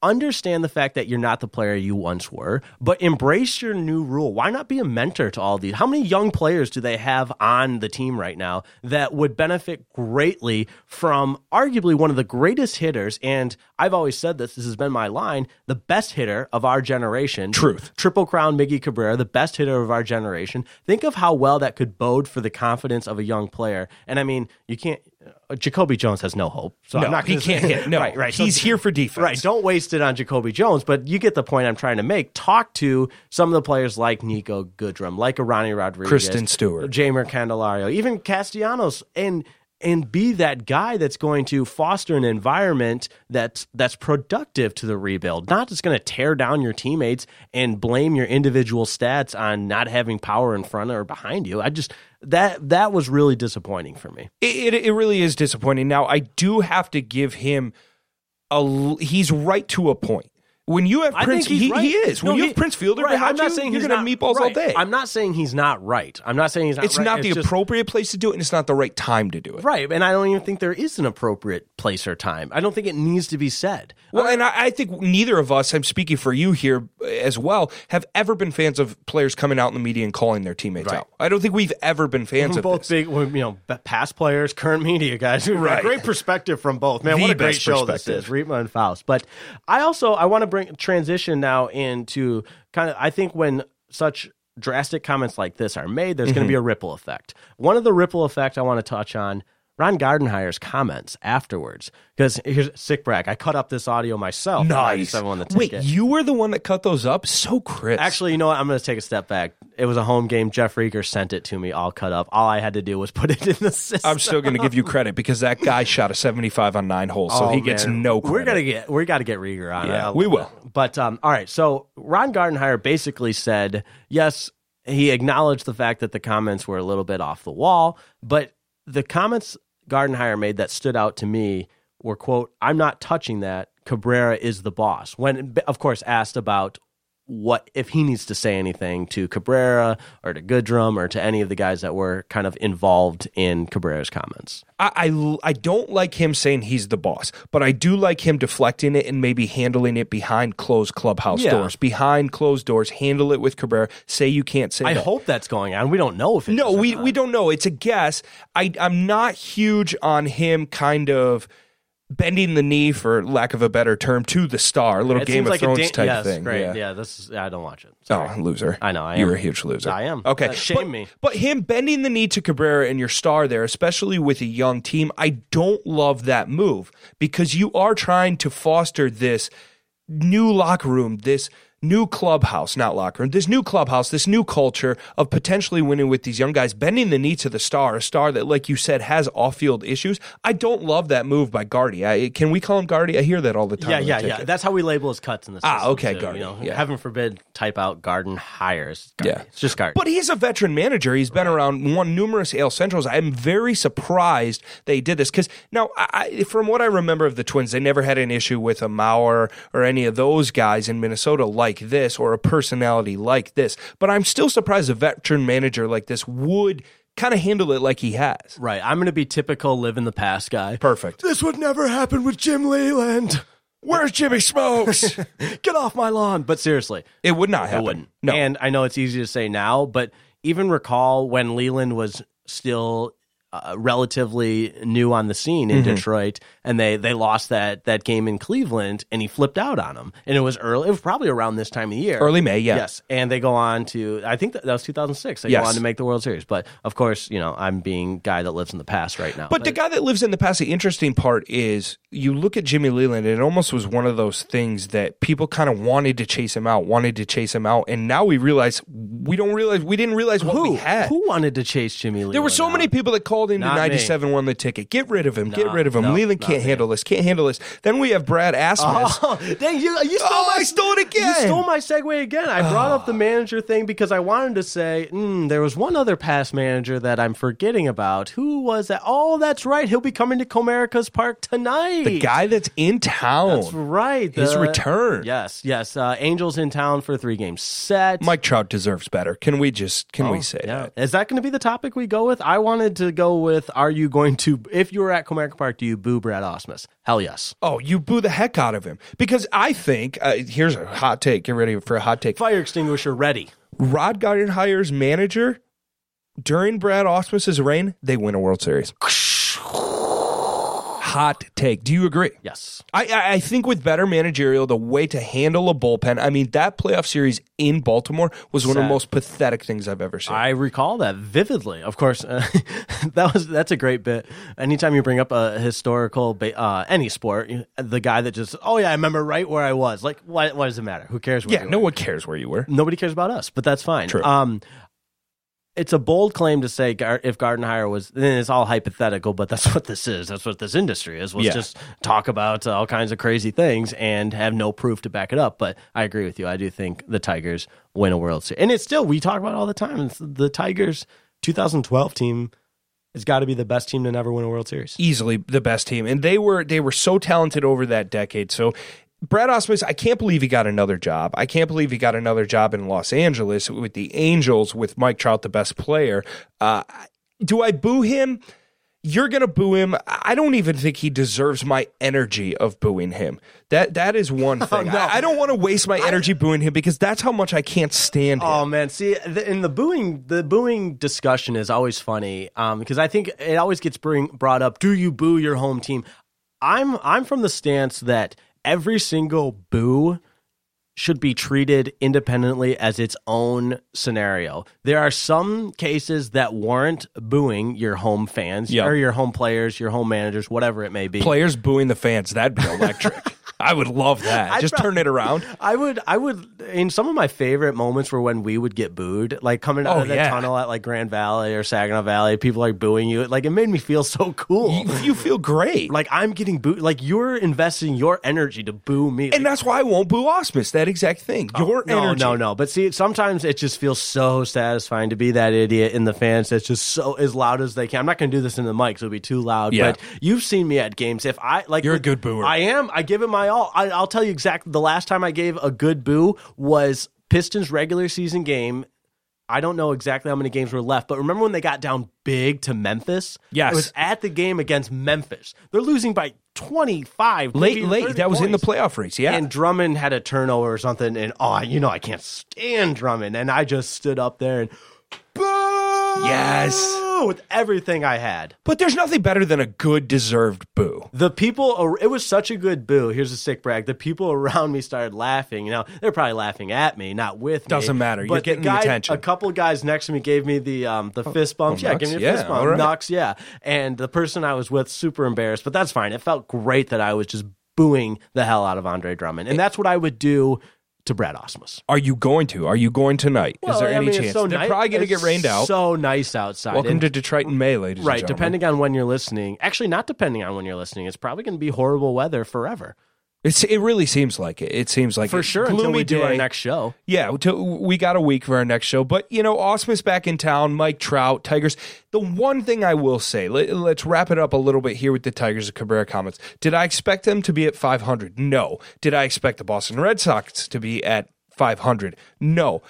understand the fact that you're not the player you once were, but embrace your new rule. Why not be a mentor to all these? How many young players do they have on the team right now that would benefit greatly from arguably one of the greatest hitters? And I've always said this, this has been my line the best hitter of our generation. Truth. Triple Crown Miggy Cabrera, the best hitter of our generation. Think of how well that could bode for the confidence of a young player. And I mean, you can't. Uh, Jacoby Jones has no hope, so No, I'm not. he can't hit. No, right, right. He's here for defense. Right. Don't waste it on Jacoby Jones, but you get the point I'm trying to make. Talk to some of the players like Nico Goodrum, like a Ronnie Rodriguez, Christin Stewart. Jeimer Candelario, even Castellanos, and and be that guy that's going to foster an environment that's that's productive to the rebuild, not just going to tear down your teammates and blame your individual stats on not having power in front or behind you. I just that that was really disappointing for me. It, it, it really is disappointing. Now, I do have to give him a He's right to a point. When you have I Prince, he, right. he is. When No, you he- have Prince Fielder right, behind I'm not you, saying you're he's gonna not have meatballs all right. day. I'm not saying he's not right. I'm not saying he's not right. it's right. not the just- appropriate place to do it, and it's not the right time to do it. Right, and I don't even think there is an appropriate place or time. I don't think it needs to be said. Well, and I, I think neither of us, I'm speaking for you here eh, as well, have ever been fans of players coming out in the media and calling their teammates out. I don't think we've ever been fans We're of both this. big, you know, past players, current media guys. Right. Great perspective from both. Man, The what a great show this is, Riepma and Faust. But I also I want to bring transition now into kind of. I think when such drastic comments like this are made, there's Mm-hmm. going to be a ripple effect. One of the ripple effect I want to touch on. Ron Gardenhire's comments afterwards, because here's sick brag. I cut up this audio myself. Nice. 97 on the Wait, you were the one that cut those up? So crisp. Actually, you know what? I'm going to take a step back. It was a home game. Jeff Rieger sent it to me all cut up. All I had to do was put it in the system. I'm still going to give you credit because that guy shot a 75 on nine holes, so Oh, he gets no credit. We're gonna get we got to get Rieger on. Yeah, we will. But um, all right. So Ron Gardenhire basically said yes. He acknowledged the fact that the comments were a little bit off the wall, but the comments Gardenhire made that stood out to me were quote I'm not touching that. Cabrera is the boss. When of course asked about what if he needs to say anything to Cabrera or to Goodrum or to any of the guys that were kind of involved in Cabrera's comments. I, I, I don't like him saying he's the boss, but I do like him deflecting it and maybe handling it behind closed clubhouse Yeah. doors. Behind closed doors, handle it with Cabrera. Say you can't say I that. hope that's going on. We don't know if No, we, we don't know. It's a guess. I, I'm not huge on him kind of bending the knee, for lack of a better term, to the star. A little It Game of like Thrones da- type yes, thing. Great. Yeah. Yeah. this is. I don't watch it. Oh, loser. I know, I You're am. a huge loser. I am. Okay. Uh, shame but, me. But him bending the knee to Cabrera and your star there, especially with a young team, I don't love that move because you are trying to foster this new locker room, this new clubhouse, not locker room, this new clubhouse, this new culture of potentially winning with these young guys, bending the knee to the star, a star that, like you said, has off field issues. I don't love that move by Gardy. I, can we call him Gardy? I hear that all the time. Yeah, yeah, yeah. That's how we label his cuts in this. Ah, okay, too, Garden, You know, yeah. heaven forbid, type out Garden hires. Garden. Yeah. it's just Garden. But he's a veteran manager. He's been around, won numerous AL Centrals. I'm very surprised they did this because now, I, I- from what I remember of the Twins, they never had an issue with a Mauer or any of those guys in Minnesota like this or a personality like this. But I'm still surprised a veteran manager like this would kind of handle it like he has. right, I'm going to be typical live in the past guy. Perfect. This would never happen with Jim Leyland. Where's Jimmy Smokes? Get off my lawn. But seriously, it would not happen. It wouldn't. No. And I know it's easy to say now, but even recall when Leyland was still uh, relatively new on the scene Mm-hmm. in Detroit, and they they lost that that game in Cleveland, and he flipped out on them, and it was early. It was probably around this time of year, Early May, yeah. Yes, and they go on to I think that, that was 2006. They Yes. go on to make the World Series, but of course, you know, I'm being guy that lives in the past right now. But the guy that lives in the past, the interesting part is you look at Jimmy Leyland, and it almost was one of those things that people kind of wanted to chase him out, wanted to chase him out, and now we realize we don't realize we didn't realize what who we had. who wanted to chase Jimmy Leyland? there were so out? many people that called into Not me. 97 won the ticket. Get rid of him. get rid of him. no, Leyland not can't me. handle this. Can't handle this. Then we have Brad Ausmus. Oh, dang, you, you stole Oh, my, I stole it again. You stole my segue again. I brought up the manager thing because I wanted to say mm, there was one other past manager that I'm forgetting about. Who was that? Oh, that's right. He'll be coming to Comerica's Park tonight. The guy that's in town. That's right. His return. Yes, yes. Uh, Angels in town for three game set. Mike Trout deserves better. Can we just can we say Oh, Yeah. that? Is that going to be the topic we go with? I wanted to go with Are you going to, if you were at Comerica Park, do you boo Brad Ausmus? Hell yes. Oh, you boo the heck out of him because I think uh, here's a hot take. Get ready for a hot take. Fire extinguisher ready. Ron Gardenhire's manager during Brad Ausmus's reign, they win a World Series. Hot take. Do you agree? Yes. I, I think with better managerial, the way to handle a bullpen. I mean, that playoff series in Baltimore was one of the most pathetic things I've ever seen. I recall that vividly. Of course, uh, that was that's a great bit. Anytime you bring up a historical uh, any sport, the guy that just oh yeah, I remember right where I was. Like, what, what does it matter? Who cares? Where yeah, no one cares where you were. nobody cares about us, but that's fine. True. Um, it's a bold claim to say if Gardenhire was, then it's all hypothetical, but that's what this is. That's what this industry is. Let's Yeah. just talk about uh, all kinds of crazy things and have no proof to back it up. But I agree with you. I do think the Tigers win a World Series. And it's still, we talk about it all the time. It's the Tigers 2012 team has got to be the best team to never win a World Series. easily the best team, and they were they were so talented over that decade. So. Brad Ausmus, I can't believe he got another job. I can't believe he got another job in Los Angeles with the Angels, with Mike Trout the best player. Uh, do I boo him? You're gonna boo him. I don't even think he deserves my energy of booing him. That that is one thing. no. I, I don't want to waste my energy booing him because that's how much I can't stand him. Oh man, see, the, in the booing, the booing discussion is always funny um, because I think it always gets bring, brought up. Do you boo your home team? I'm I'm from the stance that every single boo should be treated independently as its own scenario. There are some cases that warrant booing your home fans Yeah. or your home players, your home managers, whatever it may be. Players booing the fans, that'd be electric. I would love that. I'd Just prob- turn it around. I would, I would. In some of my favorite moments were when we would get booed, like coming out Oh, of the yeah. tunnel at like Grand Valley or Saginaw Valley. People like booing you. Like it made me feel so cool. You, you feel great. like I'm getting booed. Like you're investing your energy to boo me. and that's why I won't boo Ausmus. That exact thing. Oh, your Oh, no, energy. no, no. But see, sometimes it just feels so satisfying to be that idiot in the fans that's just so as loud as they can. I'm not going to do this in the mic, so it'll be too loud. Yeah. But you've seen me at games. If I like, You're a good booer. I am. I give it my all. I, I'll tell you exactly. The last time I gave a good boo was Pistons regular season game. I don't know exactly how many games were left, but remember when they got down big to Memphis? Yes. It was at the game against Memphis. They're losing by 25. Late, late. 30 That was in the playoff race. Yeah. And Drummond had a turnover or something, and oh, you know I can't stand Drummond, and I just stood up there and boo, Yes. With everything I had. but there's nothing better than a good deserved boo. The people, it was such a good boo. Here's a sick brag. The people around me started laughing. You know, they're probably laughing at me, not with me. Doesn't matter. You're getting the guy, attention. A couple guys next to me gave me the um the fist bumps. oh, yeah, Nux? give me a Yeah, fist bump. right. Nux, yeah. And the person I was with, super embarrassed, but that's fine. It felt great that I was just booing the hell out of Andre Drummond, and that's what I would do to Brad Ausmus. Are you going to? Are you going tonight? Is there I any mean, chance? so They're ni- probably going to get rained out. So nice outside. Welcome And- to Detroit and May, ladies right. and gentlemen. Depending on when you're listening, actually, not depending on when you're listening, it's probably going to be horrible weather forever It's, it really seems like it. It seems like for sure until we do our next show. Yeah, we got a week for our next show. But, you know, Ausmus back in town, Mike Trout, Tigers. The one thing I will say, let, us wrap it up a little bit here with the Tigers of Cabrera Comments. Did I expect them to be at 500? No. Did I expect the Boston Red Sox to be at 500? No.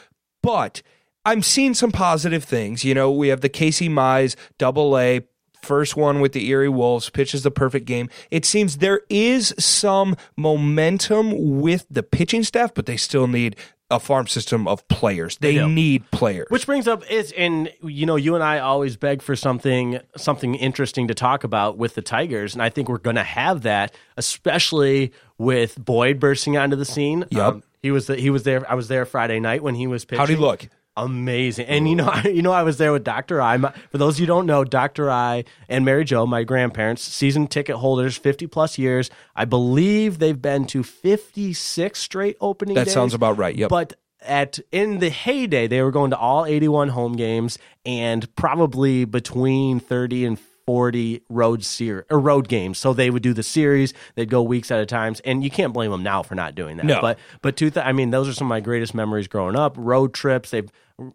But I'm seeing some positive things. You know, we have the Casey Mize double A first one with the Erie Wolves, pitches the perfect game. It seems there is some momentum with the pitching staff, but they still need a farm system of players. They, need players. Which brings up is and you know you and I always beg for something something interesting to talk about with the Tigers, and I think we're going to have that, especially with Boyd bursting onto the scene. Um, Yep. he was the, he was there. I was there Friday night when he was pitching. How'd he look? Amazing, and you know, I, you know, I was there with Doctor I. My, for those of you who don't know, Doctor I and Mary Jo, my grandparents, season ticket holders, fifty plus years. I believe they've been to fifty six straight opening. That days. sounds about right. Yep. But at in the heyday, they were going to all 81 home games and probably between 30 and 40 road ser- or road games. So they would do the series. They'd go weeks at a time, and you can't blame them now for not doing that. No. But but two, th- I mean, those are some of my greatest memories growing up. Road trips. They've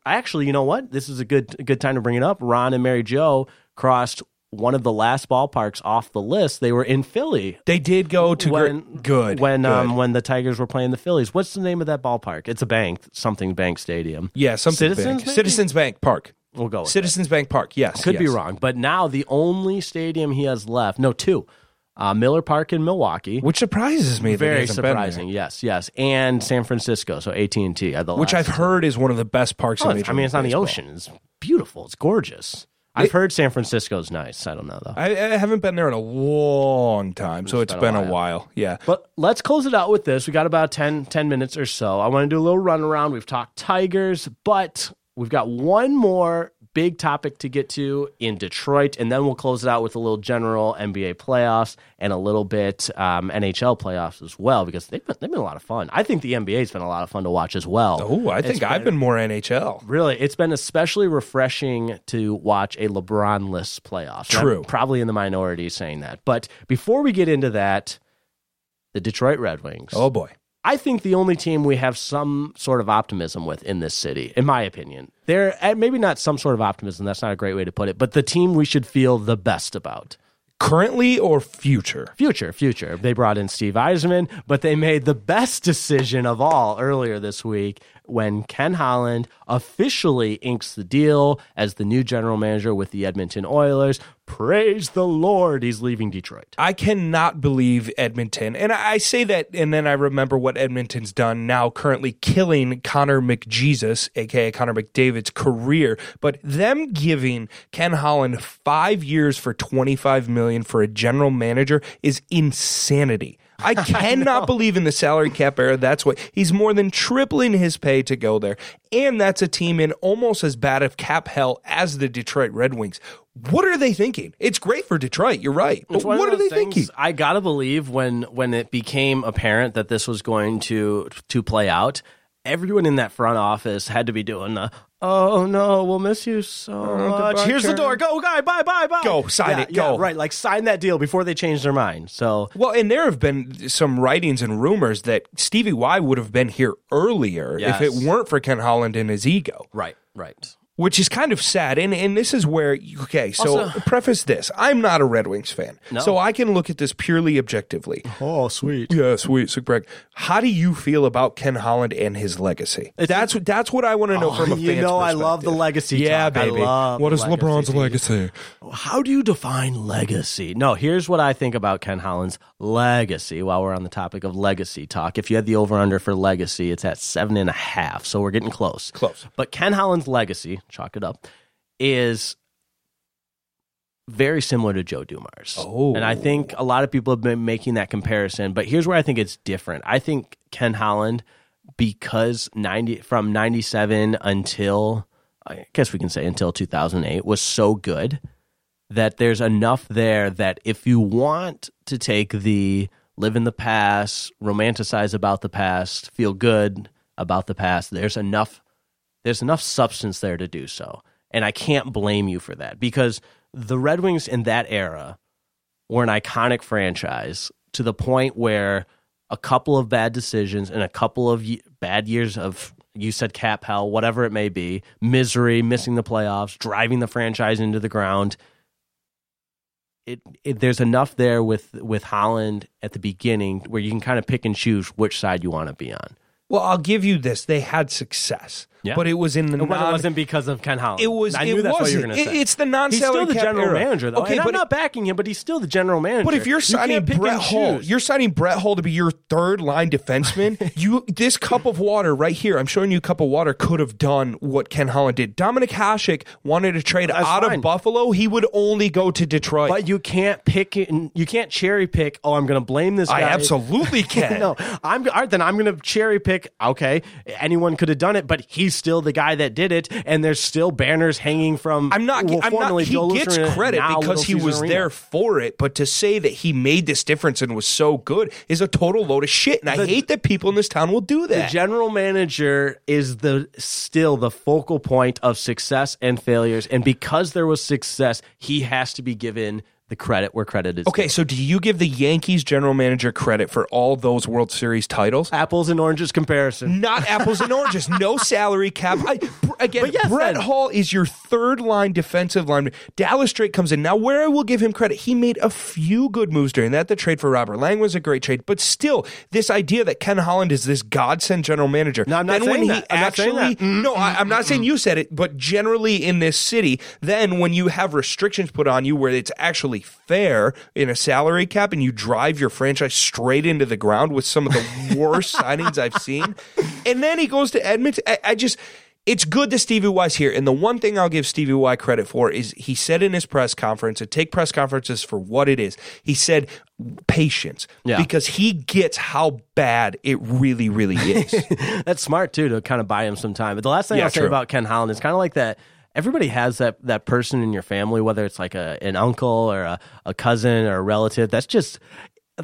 actually, you know what? This is a good a good time to bring it up. Ron and Mary Joe crossed one of the last ballparks off the list. They were in Philly they did go to when gr- good. when good. um when the Tigers were playing the Phillies. What's the name of that ballpark? It's a bank, something Bank Stadium. yeah, something Citizens, Bank. maybe? Citizens Bank Park. We'll go. With Citizens Bank Park. Yes. Could be wrong, but now the only stadium he has left, no, two, uh, Miller Park in Milwaukee. Which surprises me. Very hasn't been there. surprising. Yes, yes, and San Francisco. So AT and T. Which I've heard is one of the best parks Oh, in I mean, it's on the ocean. It's beautiful. It's gorgeous. I've heard San Francisco's nice. I don't know though. I, I haven't been there in a long time, so it's been been a a while. while. Yeah. But let's close it out with this. We got about 10, 10 minutes or so. I want to do a little run around. We've talked Tigers, but we've got one more big topic to get to in Detroit, and then we'll close it out with a little general NBA playoffs and a little bit um, NHL playoffs as well because they've been, they've been a lot of fun. I think the NBA's been a lot of fun to watch as well. Oh, I think I've been more NHL. Really, it's been especially refreshing to watch a LeBron-less playoffs. And I'm True. probably in the minority saying that. But before we get into that, the Detroit Red Wings. Oh boy. I think the only team we have some sort of optimism with in this city, in my opinion. They're eh, maybe not some sort of optimism, that's not a great way to put it, but the team we should feel the best about. Currently or future? Future, future. They brought in Steve Yzerman, but they made the best decision of all earlier this week when Ken Holland officially inks the deal as the new general manager with the Edmonton Oilers. Praise the Lord, he's leaving Detroit. I cannot believe Edmonton. And I say that, and then I remember what Edmonton's done now, currently killing Connor McJesus, aka Connor McDavid's career. But them giving Ken Holland five years for twenty-five million for a general manager is insanity. I cannot believe in the salary cap era. That's what he's more than tripling his pay to go there. And that's a team in almost as bad of cap hell as the Detroit Red Wings. What are they thinking? It's great for Detroit. You're right. But It's one of what are they thinking? I gotta believe when when it became apparent that this was going to to play out, everyone in that front office had to be doing the oh no, we'll miss you so oh, much. goodbye, Here's the door. Go, guy. Bye, bye, bye. Go, sign Yeah, it, yeah, go. right, like sign that deal before they change their mind. So Well, and there have been some writings and rumors that Stevie Y would have been here earlier if it weren't for Ken Holland and his ego, right, right. Which is kind of sad. And and this is where okay, so Also- preface this: I'm not a Red Wings fan, No. so I can look at this purely objectively. Oh, sweet. Yeah, sweet, sick brag. How do you feel about Ken Holland and his legacy? that's that's what I want to know oh, from a you know I love the legacy Yeah, talk. I baby. love what the LeBron's legacy. legacy? How do you define legacy? No, here's what I think about Ken Holland's legacy while we're on the topic of legacy talk. If you had the over under for legacy, it's at seven and a half. So we're getting close. Close. But Ken Holland's legacy, chalk it up, is very similar to Joe Dumars. Oh. And I think oh. a lot of people have been making that comparison. But here's where I think it's different. I think Ken Holland, because 90 from 97 until I guess we can say until 2008 was so good that there's enough there that if you want to take the live in the past, romanticize about the past, feel good about the past. There's enough there's enough substance there to do so. And I can't blame you for that because the Red Wings in that era were an iconic franchise to the point where a couple of bad decisions and a couple of bad years of you said cap hell, whatever it may be, misery, missing the playoffs, driving the franchise into the ground. It, it, there's enough there with with Holland at the beginning where you can kind of pick and choose which side you want to be on. Well, I'll give you this. They had success. Yeah. But it was in the non- it wasn't because of Ken Holland. It was. I knew it that's what you were going to say. It's the non He's still the general era. manager, though. Okay, and but I'm not backing him, but he's still the general manager. But if you're signing you Brett Hull, choose. you're signing Brett Hull to be your third line defenseman. you this cup of water right here. I'm showing you a cup of water could have done what Ken Holland did. Dominik Hasek wanted to trade That's out fine. of Buffalo. He would only go to Detroit. But you can't pick it. and You can't cherry pick. Oh, I'm going to blame this I guy. absolutely can. no, I'm all right. Then I'm going to cherry pick. Okay, anyone could have done it, but he's still the guy that did it, and there's still banners hanging from. I'm not. well, I'm not. He Joe gets Lucian, credit because he was Arena. there for it. But to say that he made this difference and was so good is a total load of shit. And I hate that people in this town will do that. The general manager is the still the focal point of success and failures, and because there was success, he has to be given the credit where credit is. okay, due. so do you give the Yankees general manager credit for all those World Series titles? apples and oranges comparison. Not apples and oranges. No salary cap. I, again, yes, Brett then- Hull is your third line defensive lineman. Dallas Drake comes in. Now, where I will give him credit, he made a few good moves during that. The trade for Robert Lang was a great trade. But still, this idea that Ken Holland is this godsend general manager. No, I'm not then when saying he that. I'm not saying actually, that. No, I, I'm not saying you said it, but generally in this city, then when you have restrictions put on you where it's actually fair in a salary cap and you drive your franchise straight into the ground with some of the worst signings I've seen. And then he goes to Edmonton. I, I just. It's good that Stevie Y's here. And the one thing I'll give Stevie Y credit for is he said in his press conference, and take press conferences for what it is. He said patience. Yeah. Because he gets how bad it really, really is. That's smart too to kind of buy him some time. But the last thing Yeah, I'll say about Ken Holland is kind of like that. Everybody has that that person in your family, whether it's like a an uncle or a, a cousin or a relative. That's just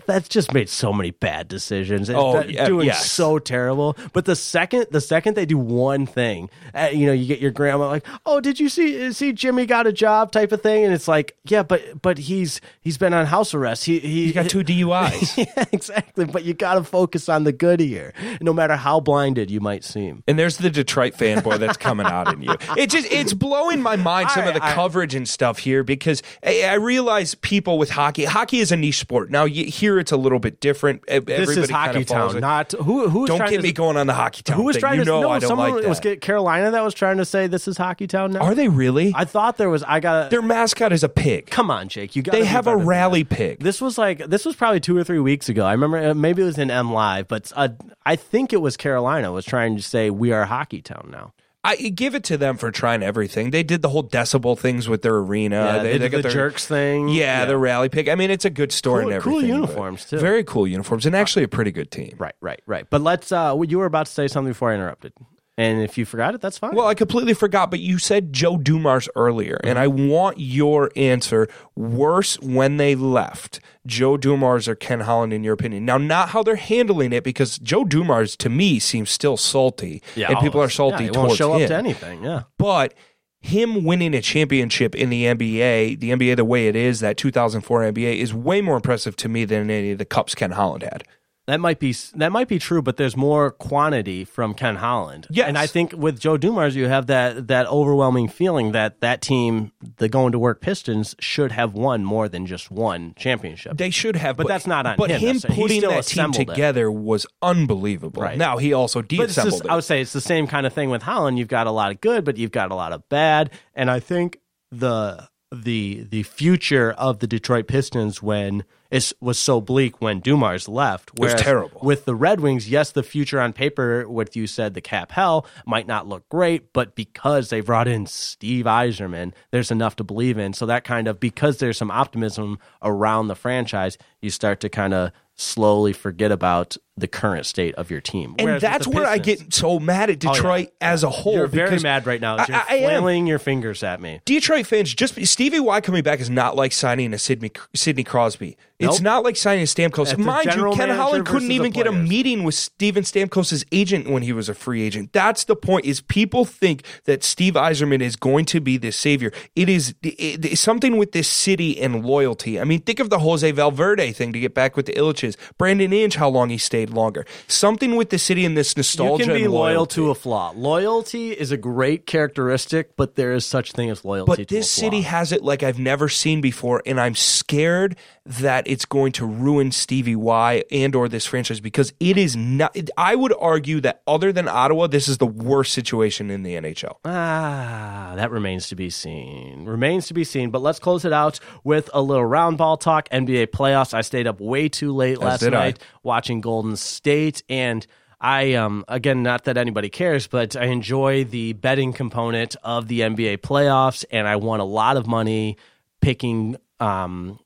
that's just made so many bad decisions. It's Oh, yeah, doing yes. so terrible. But the second the second they do one thing, uh, you know, you get your grandma like, "Oh, did you see see Jimmy got a job?" type of thing, and it's like, "Yeah, but but he's he's been on house arrest. He he He got two DUIs. yeah, exactly. But you got to focus on the good here, no matter how blinded you might seem. And there's the Detroit fanboy that's coming out in you. It just it's blowing my mind some of the I- I- coverage and stuff here because I, I realize people with hockey. Hockey is a niche sport. Now you, here it's a little bit different. E- This is hockey town, not who. Who's Don't get to, me going on the hockey town. Who was thing. trying you to? know no, I don't someone like that. was Carolina that was trying to say this is hockey town now. Are they really? I thought there was. I got. Their mascot is a pig. Come on, Jake. You got. They have a rally pig. This was like this was probably two or three weeks ago. I remember uh, maybe it was in M Live, but uh, I think it was Carolina was trying to say we are hockey town now. I give it to them for trying everything. They did the whole decibel things with their arena. Yeah, they, did got the their- jerks thing. Yeah, the rally pick. I mean, it's a good story Cool- and everything. but uniforms, too. Very cool uniforms, and actually a pretty good team. right, right, right. But let's. uh You were about to say something before I interrupted, and if you forgot it, that's fine. Well, I completely forgot, but you said Joe Dumars earlier, and I want your answer. Worse when they left, Joe Dumars or Ken Holland, in your opinion? Now, not how they're handling it, because Joe Dumars to me seems still salty, and people are salty yeah, towards won't show him. up to anything. Yeah. But him winning a championship in the NBA, the NBA the way it is, that 2004 NBA is way more impressive to me than any of the cups Ken Holland had. That might be that might be true, but there's more quantity from Ken Holland. Yes. and I think with Joe Dumars, you have that that overwhelming feeling that that team, the going to work Pistons, should have won more than just one championship. They should have, But that's not on But him, him. Putting that team assembled it. together was unbelievable. Right. Now he also But just, it. I would say it's the same kind of thing with Holland. You've got a lot of good, but you've got a lot of bad. And I think the the the future of the Detroit Pistons when it was so bleak when Dumars left. was terrible. With the Red Wings, yes, the future on paper, what you said, the cap hell might not look great, but because they brought in Steve Yzerman, there's enough to believe in. So that kind of because there's some optimism around the franchise, you start to kind of slowly forget about the current state of your team. And Whereas that's the where I Pistons- get so mad at Oh, yeah. Detroit as a whole. You're very because mad right now. I- You're I- I am. flailing your fingers at me. Detroit fans, just Stevie Y coming back is not like signing a Sidney, Sidney Crosby. It's Nope. not like signing a Stamkos. That's a Mind you, general Ken manager Holland couldn't the even get a players. meeting with Steven Stamkos' agent when he was a free agent. That's the point. Is people think that Steve Yzerman is going to be this savior. It is it- it's something with this city and loyalty. I mean, think of the Jose Valverde thing to get back with the Ilitches. Brandon Inge, how long he stayed longer. Something with the city and this nostalgia. You can be loyal to a flaw. Loyalty is a great characteristic, but there is such thing as loyalty. But to this city has it like I've never seen before, and I'm scared that it's going to ruin Stevie Y and or this franchise because it is not. I would argue that other than Ottawa, this is the worst situation in the NHL. Ah, that remains to be seen. Remains to be seen. But let's close it out with a little round ball talk. NBA playoffs. I stayed up way too late last did I. night watching Golden State, and I um again not that anybody cares, but I enjoy the betting component of the NBA playoffs, and I won a lot of money picking um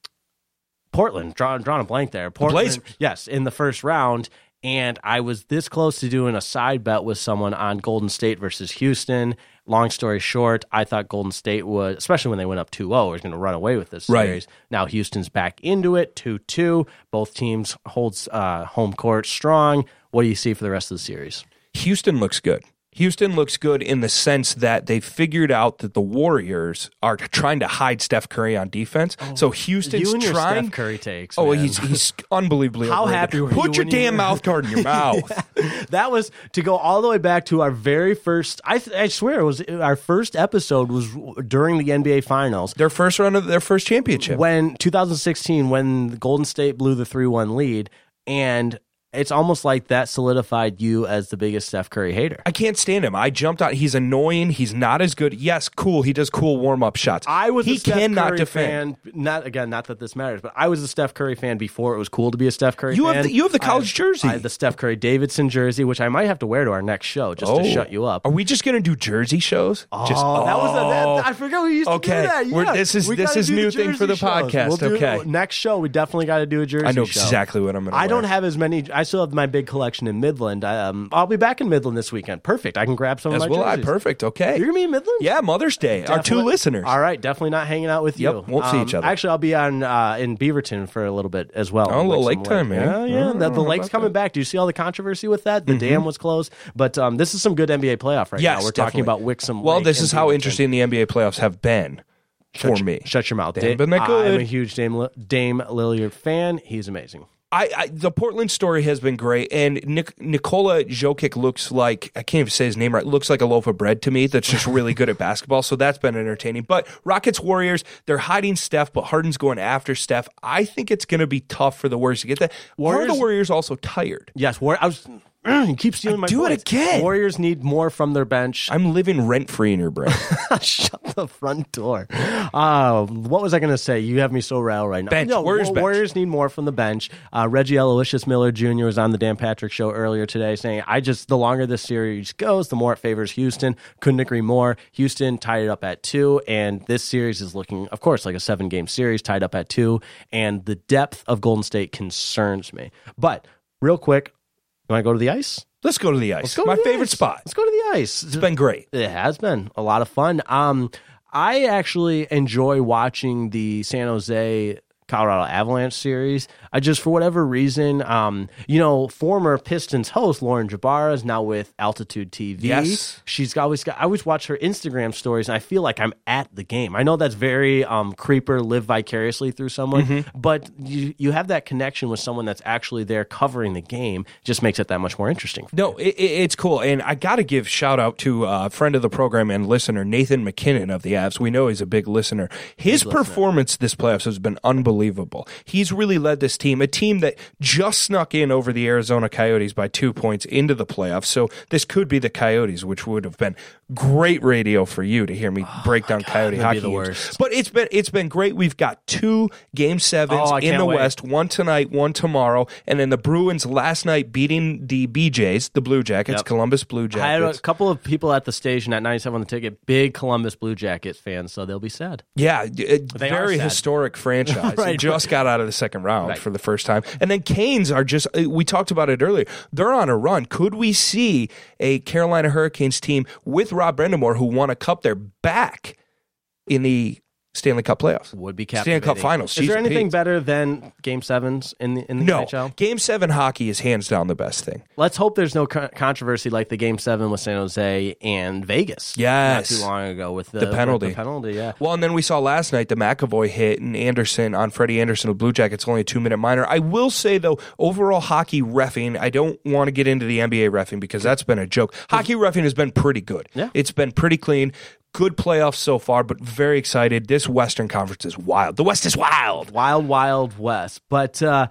Portland. drawn drawing a blank there. Portland, Blazers. yes, in the first round. And I was this close to doing a side bet with someone on Golden State versus Houston. Long story short, I thought Golden State would, especially when they went up 2 0, was going to run away with this Right. series. Now Houston's back into it, 2 2. Both teams holds uh, home court strong. What do you see for the rest of the series? Houston looks good. Houston looks good in the sense that they figured out that the Warriors are trying to hide Steph Curry on defense. Oh, so Houston's you trying. Steph Curry takes. Oh, man. he's he's unbelievably. How overrated. happy were Put you your you damn were- mouth guard in your mouth. that was to go all the way back to our very first. I th- I swear it was our first episode was during the NBA Finals. their first run of their first championship. when 2016 when Golden State blew the 3-1 lead and it's almost like that solidified you as the biggest Steph Curry hater. I can't stand him. I jumped on. He's annoying. He's not as good. Yes, cool. He does cool warm up shots. I was He a Steph cannot Curry defend. fan. Not again, not that this matters, but I was a Steph Curry fan before it was cool to be a Steph Curry You fan. have the, you have the I college jersey. I have the Steph Curry Davidson jersey, which I might have to wear to our next show just Oh. to shut you up. Are we just gonna do jersey shows? just, Oh, that was a, oh. that, I forgot we used to Okay. do that. We're- this is- We this is new thing for the shows. podcast. We'll do- Okay. next show we definitely got to do a Jersey. I know show. exactly what I'm gonna. I don't have as many. I still have my big collection in Midland. I, um, I'll be back in Midland this weekend. Perfect. I can grab some as of my well. I jerseys. perfect. Okay. You're gonna be in Midland? yeah, Mother's Day. Our two Definitely- listeners. All right, definitely not hanging out with Yep, you. won't see each other. Actually, I'll be on uh, in Beaverton for a little bit as well. Oh, a little lake time, man. Yeah, yeah. Oh, the, the how lake's about coming? Mm-hmm. back. Do you see all the controversy with that? The dam was closed, but um, this is some good NBA playoff right Yes, now. We're definitely. talking about Wixom. Well, Lake this and is how Beaverton. interesting the NBA playoffs have been for me. Shut your mouth. They haven't been that I'm good. a huge Dame Li- Dame Lillard fan. He's amazing. I, I the Portland story has been great, and Nik- Nikola Jokic looks like I can't even say his name right. Looks like a loaf of bread to me. That's just really good at basketball. So that's been entertaining. But Rockets Warriors, they're hiding Steph, but Harden's going after Steph. I think it's going to be tough for the Warriors to get that. Are the Warriors- Warriors also tired? Yes, War- I was. You keep stealing my do it points. again. Warriors need more from their bench. I'm living rent free in your brain. Shut the front door. Uh, what was I going to say? You have me so riled right now. Bench. No, Warriors Wa- bench. Warriors need more from the bench. Uh, Reggie Aloysius Miller Jr. was on the Dan Patrick show earlier today saying, I just, the longer this series goes, the more it favors Houston. Couldn't agree more. Houston tied it up at two, and this series is looking, of course, like a seven game series tied up at two, and the depth of Golden State concerns me. But real quick, you want to go to the ice? Let's go to the ice. Let's go to My the favorite ice. spot. Let's go to the ice. It's been great. It has been a lot of fun. Um, I actually enjoy watching the San Jose Colorado Avalanche series. I just, for whatever reason, um, you know, former Pistons host Lauren Jbara is now with Altitude TV. Yes. she's always got. I always watch her Instagram stories, and I feel like I'm at the game. I know that's very um, creeper, live vicariously through someone, Mm-hmm. but you you have that connection with someone that's actually there covering the game. Just makes it that much more interesting. No, it, it, it's cool, and I got to give shout out to a friend of the program and listener Nathan MacKinnon of the Avs. We know he's a big listener. His performance this playoffs has been unbelievable. He's really led this team, a team that just snuck in over the Arizona Coyotes by two points into the playoffs. So this could be the Coyotes, which would have been great radio for you to hear me break down Coyote hockey the games. worst. But it's been it's been great. We've got two game sevens Oh, in the wait. West, one tonight, one tomorrow, and then the Bruins last night beating the BJs, the Blue Jackets, Yep. Columbus Blue Jackets. I had a couple of people at the station at 97 on the ticket, big Columbus Blue Jackets fans, so they'll be sad. yeah, d- uh, very historic franchise. Right, Right. just got out of the second round Right. for the first time. And then Canes are just, uh, we talked about it earlier. They're on a run. Could we see a Carolina Hurricanes team with Rod Brind'Amour, who won a cup there, back in the Stanley Cup playoffs? would be Stanley. Cup Finals. Is Jeez there anything Pete's. better than Game Sevens in the in the No. NHL? Game seven hockey is hands down the best thing. Let's hope there's no con- controversy like the Game Seven with San Jose and Vegas. Yes. not too long ago with the, The penalty. with the penalty, yeah. Well, and then we saw last night the McAvoy hit and Andersen on Freddie Andersen of Blue Jackets, only a two minute minor. I will say, though, overall hockey refing, I don't want to get into the NBA refing because that's been a joke. Hockey refing has been pretty good. Yeah. It's been pretty clean. Good playoffs so far, but very excited. This Western Conference is wild. The West is wild. Wild Wild West. But uh,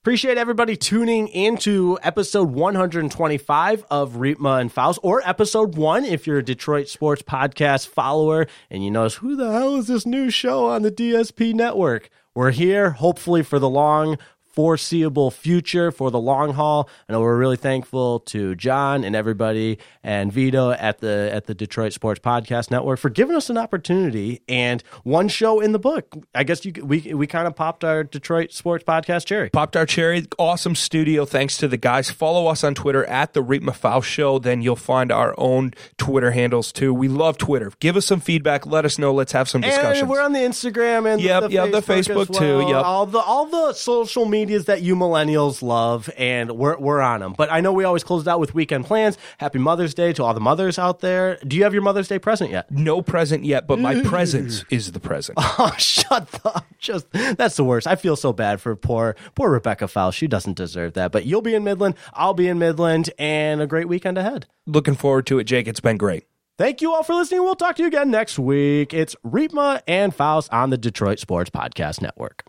appreciate everybody tuning into episode 125 of Riepma and Faust, or episode one if you're a Detroit sports podcast follower and you notice who the hell is this new show on the DSP network. We're here, hopefully for the long foreseeable future for the long haul. I know we're really thankful to John and everybody and Vito at the at the Detroit Sports Podcast Network for giving us an opportunity and one show in the book. I guess you we we kind of popped our Detroit Sports Podcast cherry. Popped our cherry. Awesome studio. Thanks to the guys. Follow us on Twitter at the Riepma Faust Show. Then you'll find our own Twitter handles too. We love Twitter. Give us some feedback. Let us know. Let's have some discussions. And we're on the Instagram and Yep, the yep, the Facebook, Facebook as too, well. yep. All the all the social medias that you millennials love, and we're we're on them. But I know we always close it out with weekend plans. Happy Mother's Day to all the mothers out there. Do you have your Mother's Day present yet? no present yet, but my mm. presence is the present. Oh, shut up. just that's the worst. I feel so bad for poor poor Rebecca Fowl. She doesn't deserve that. But you'll be in Midland, I'll be in Midland, and a great weekend ahead. Looking forward to it, Jake. It's been great. Thank you all for listening. We'll talk to you again next week. It's Riepma and Faust on the Detroit Sports Podcast Network.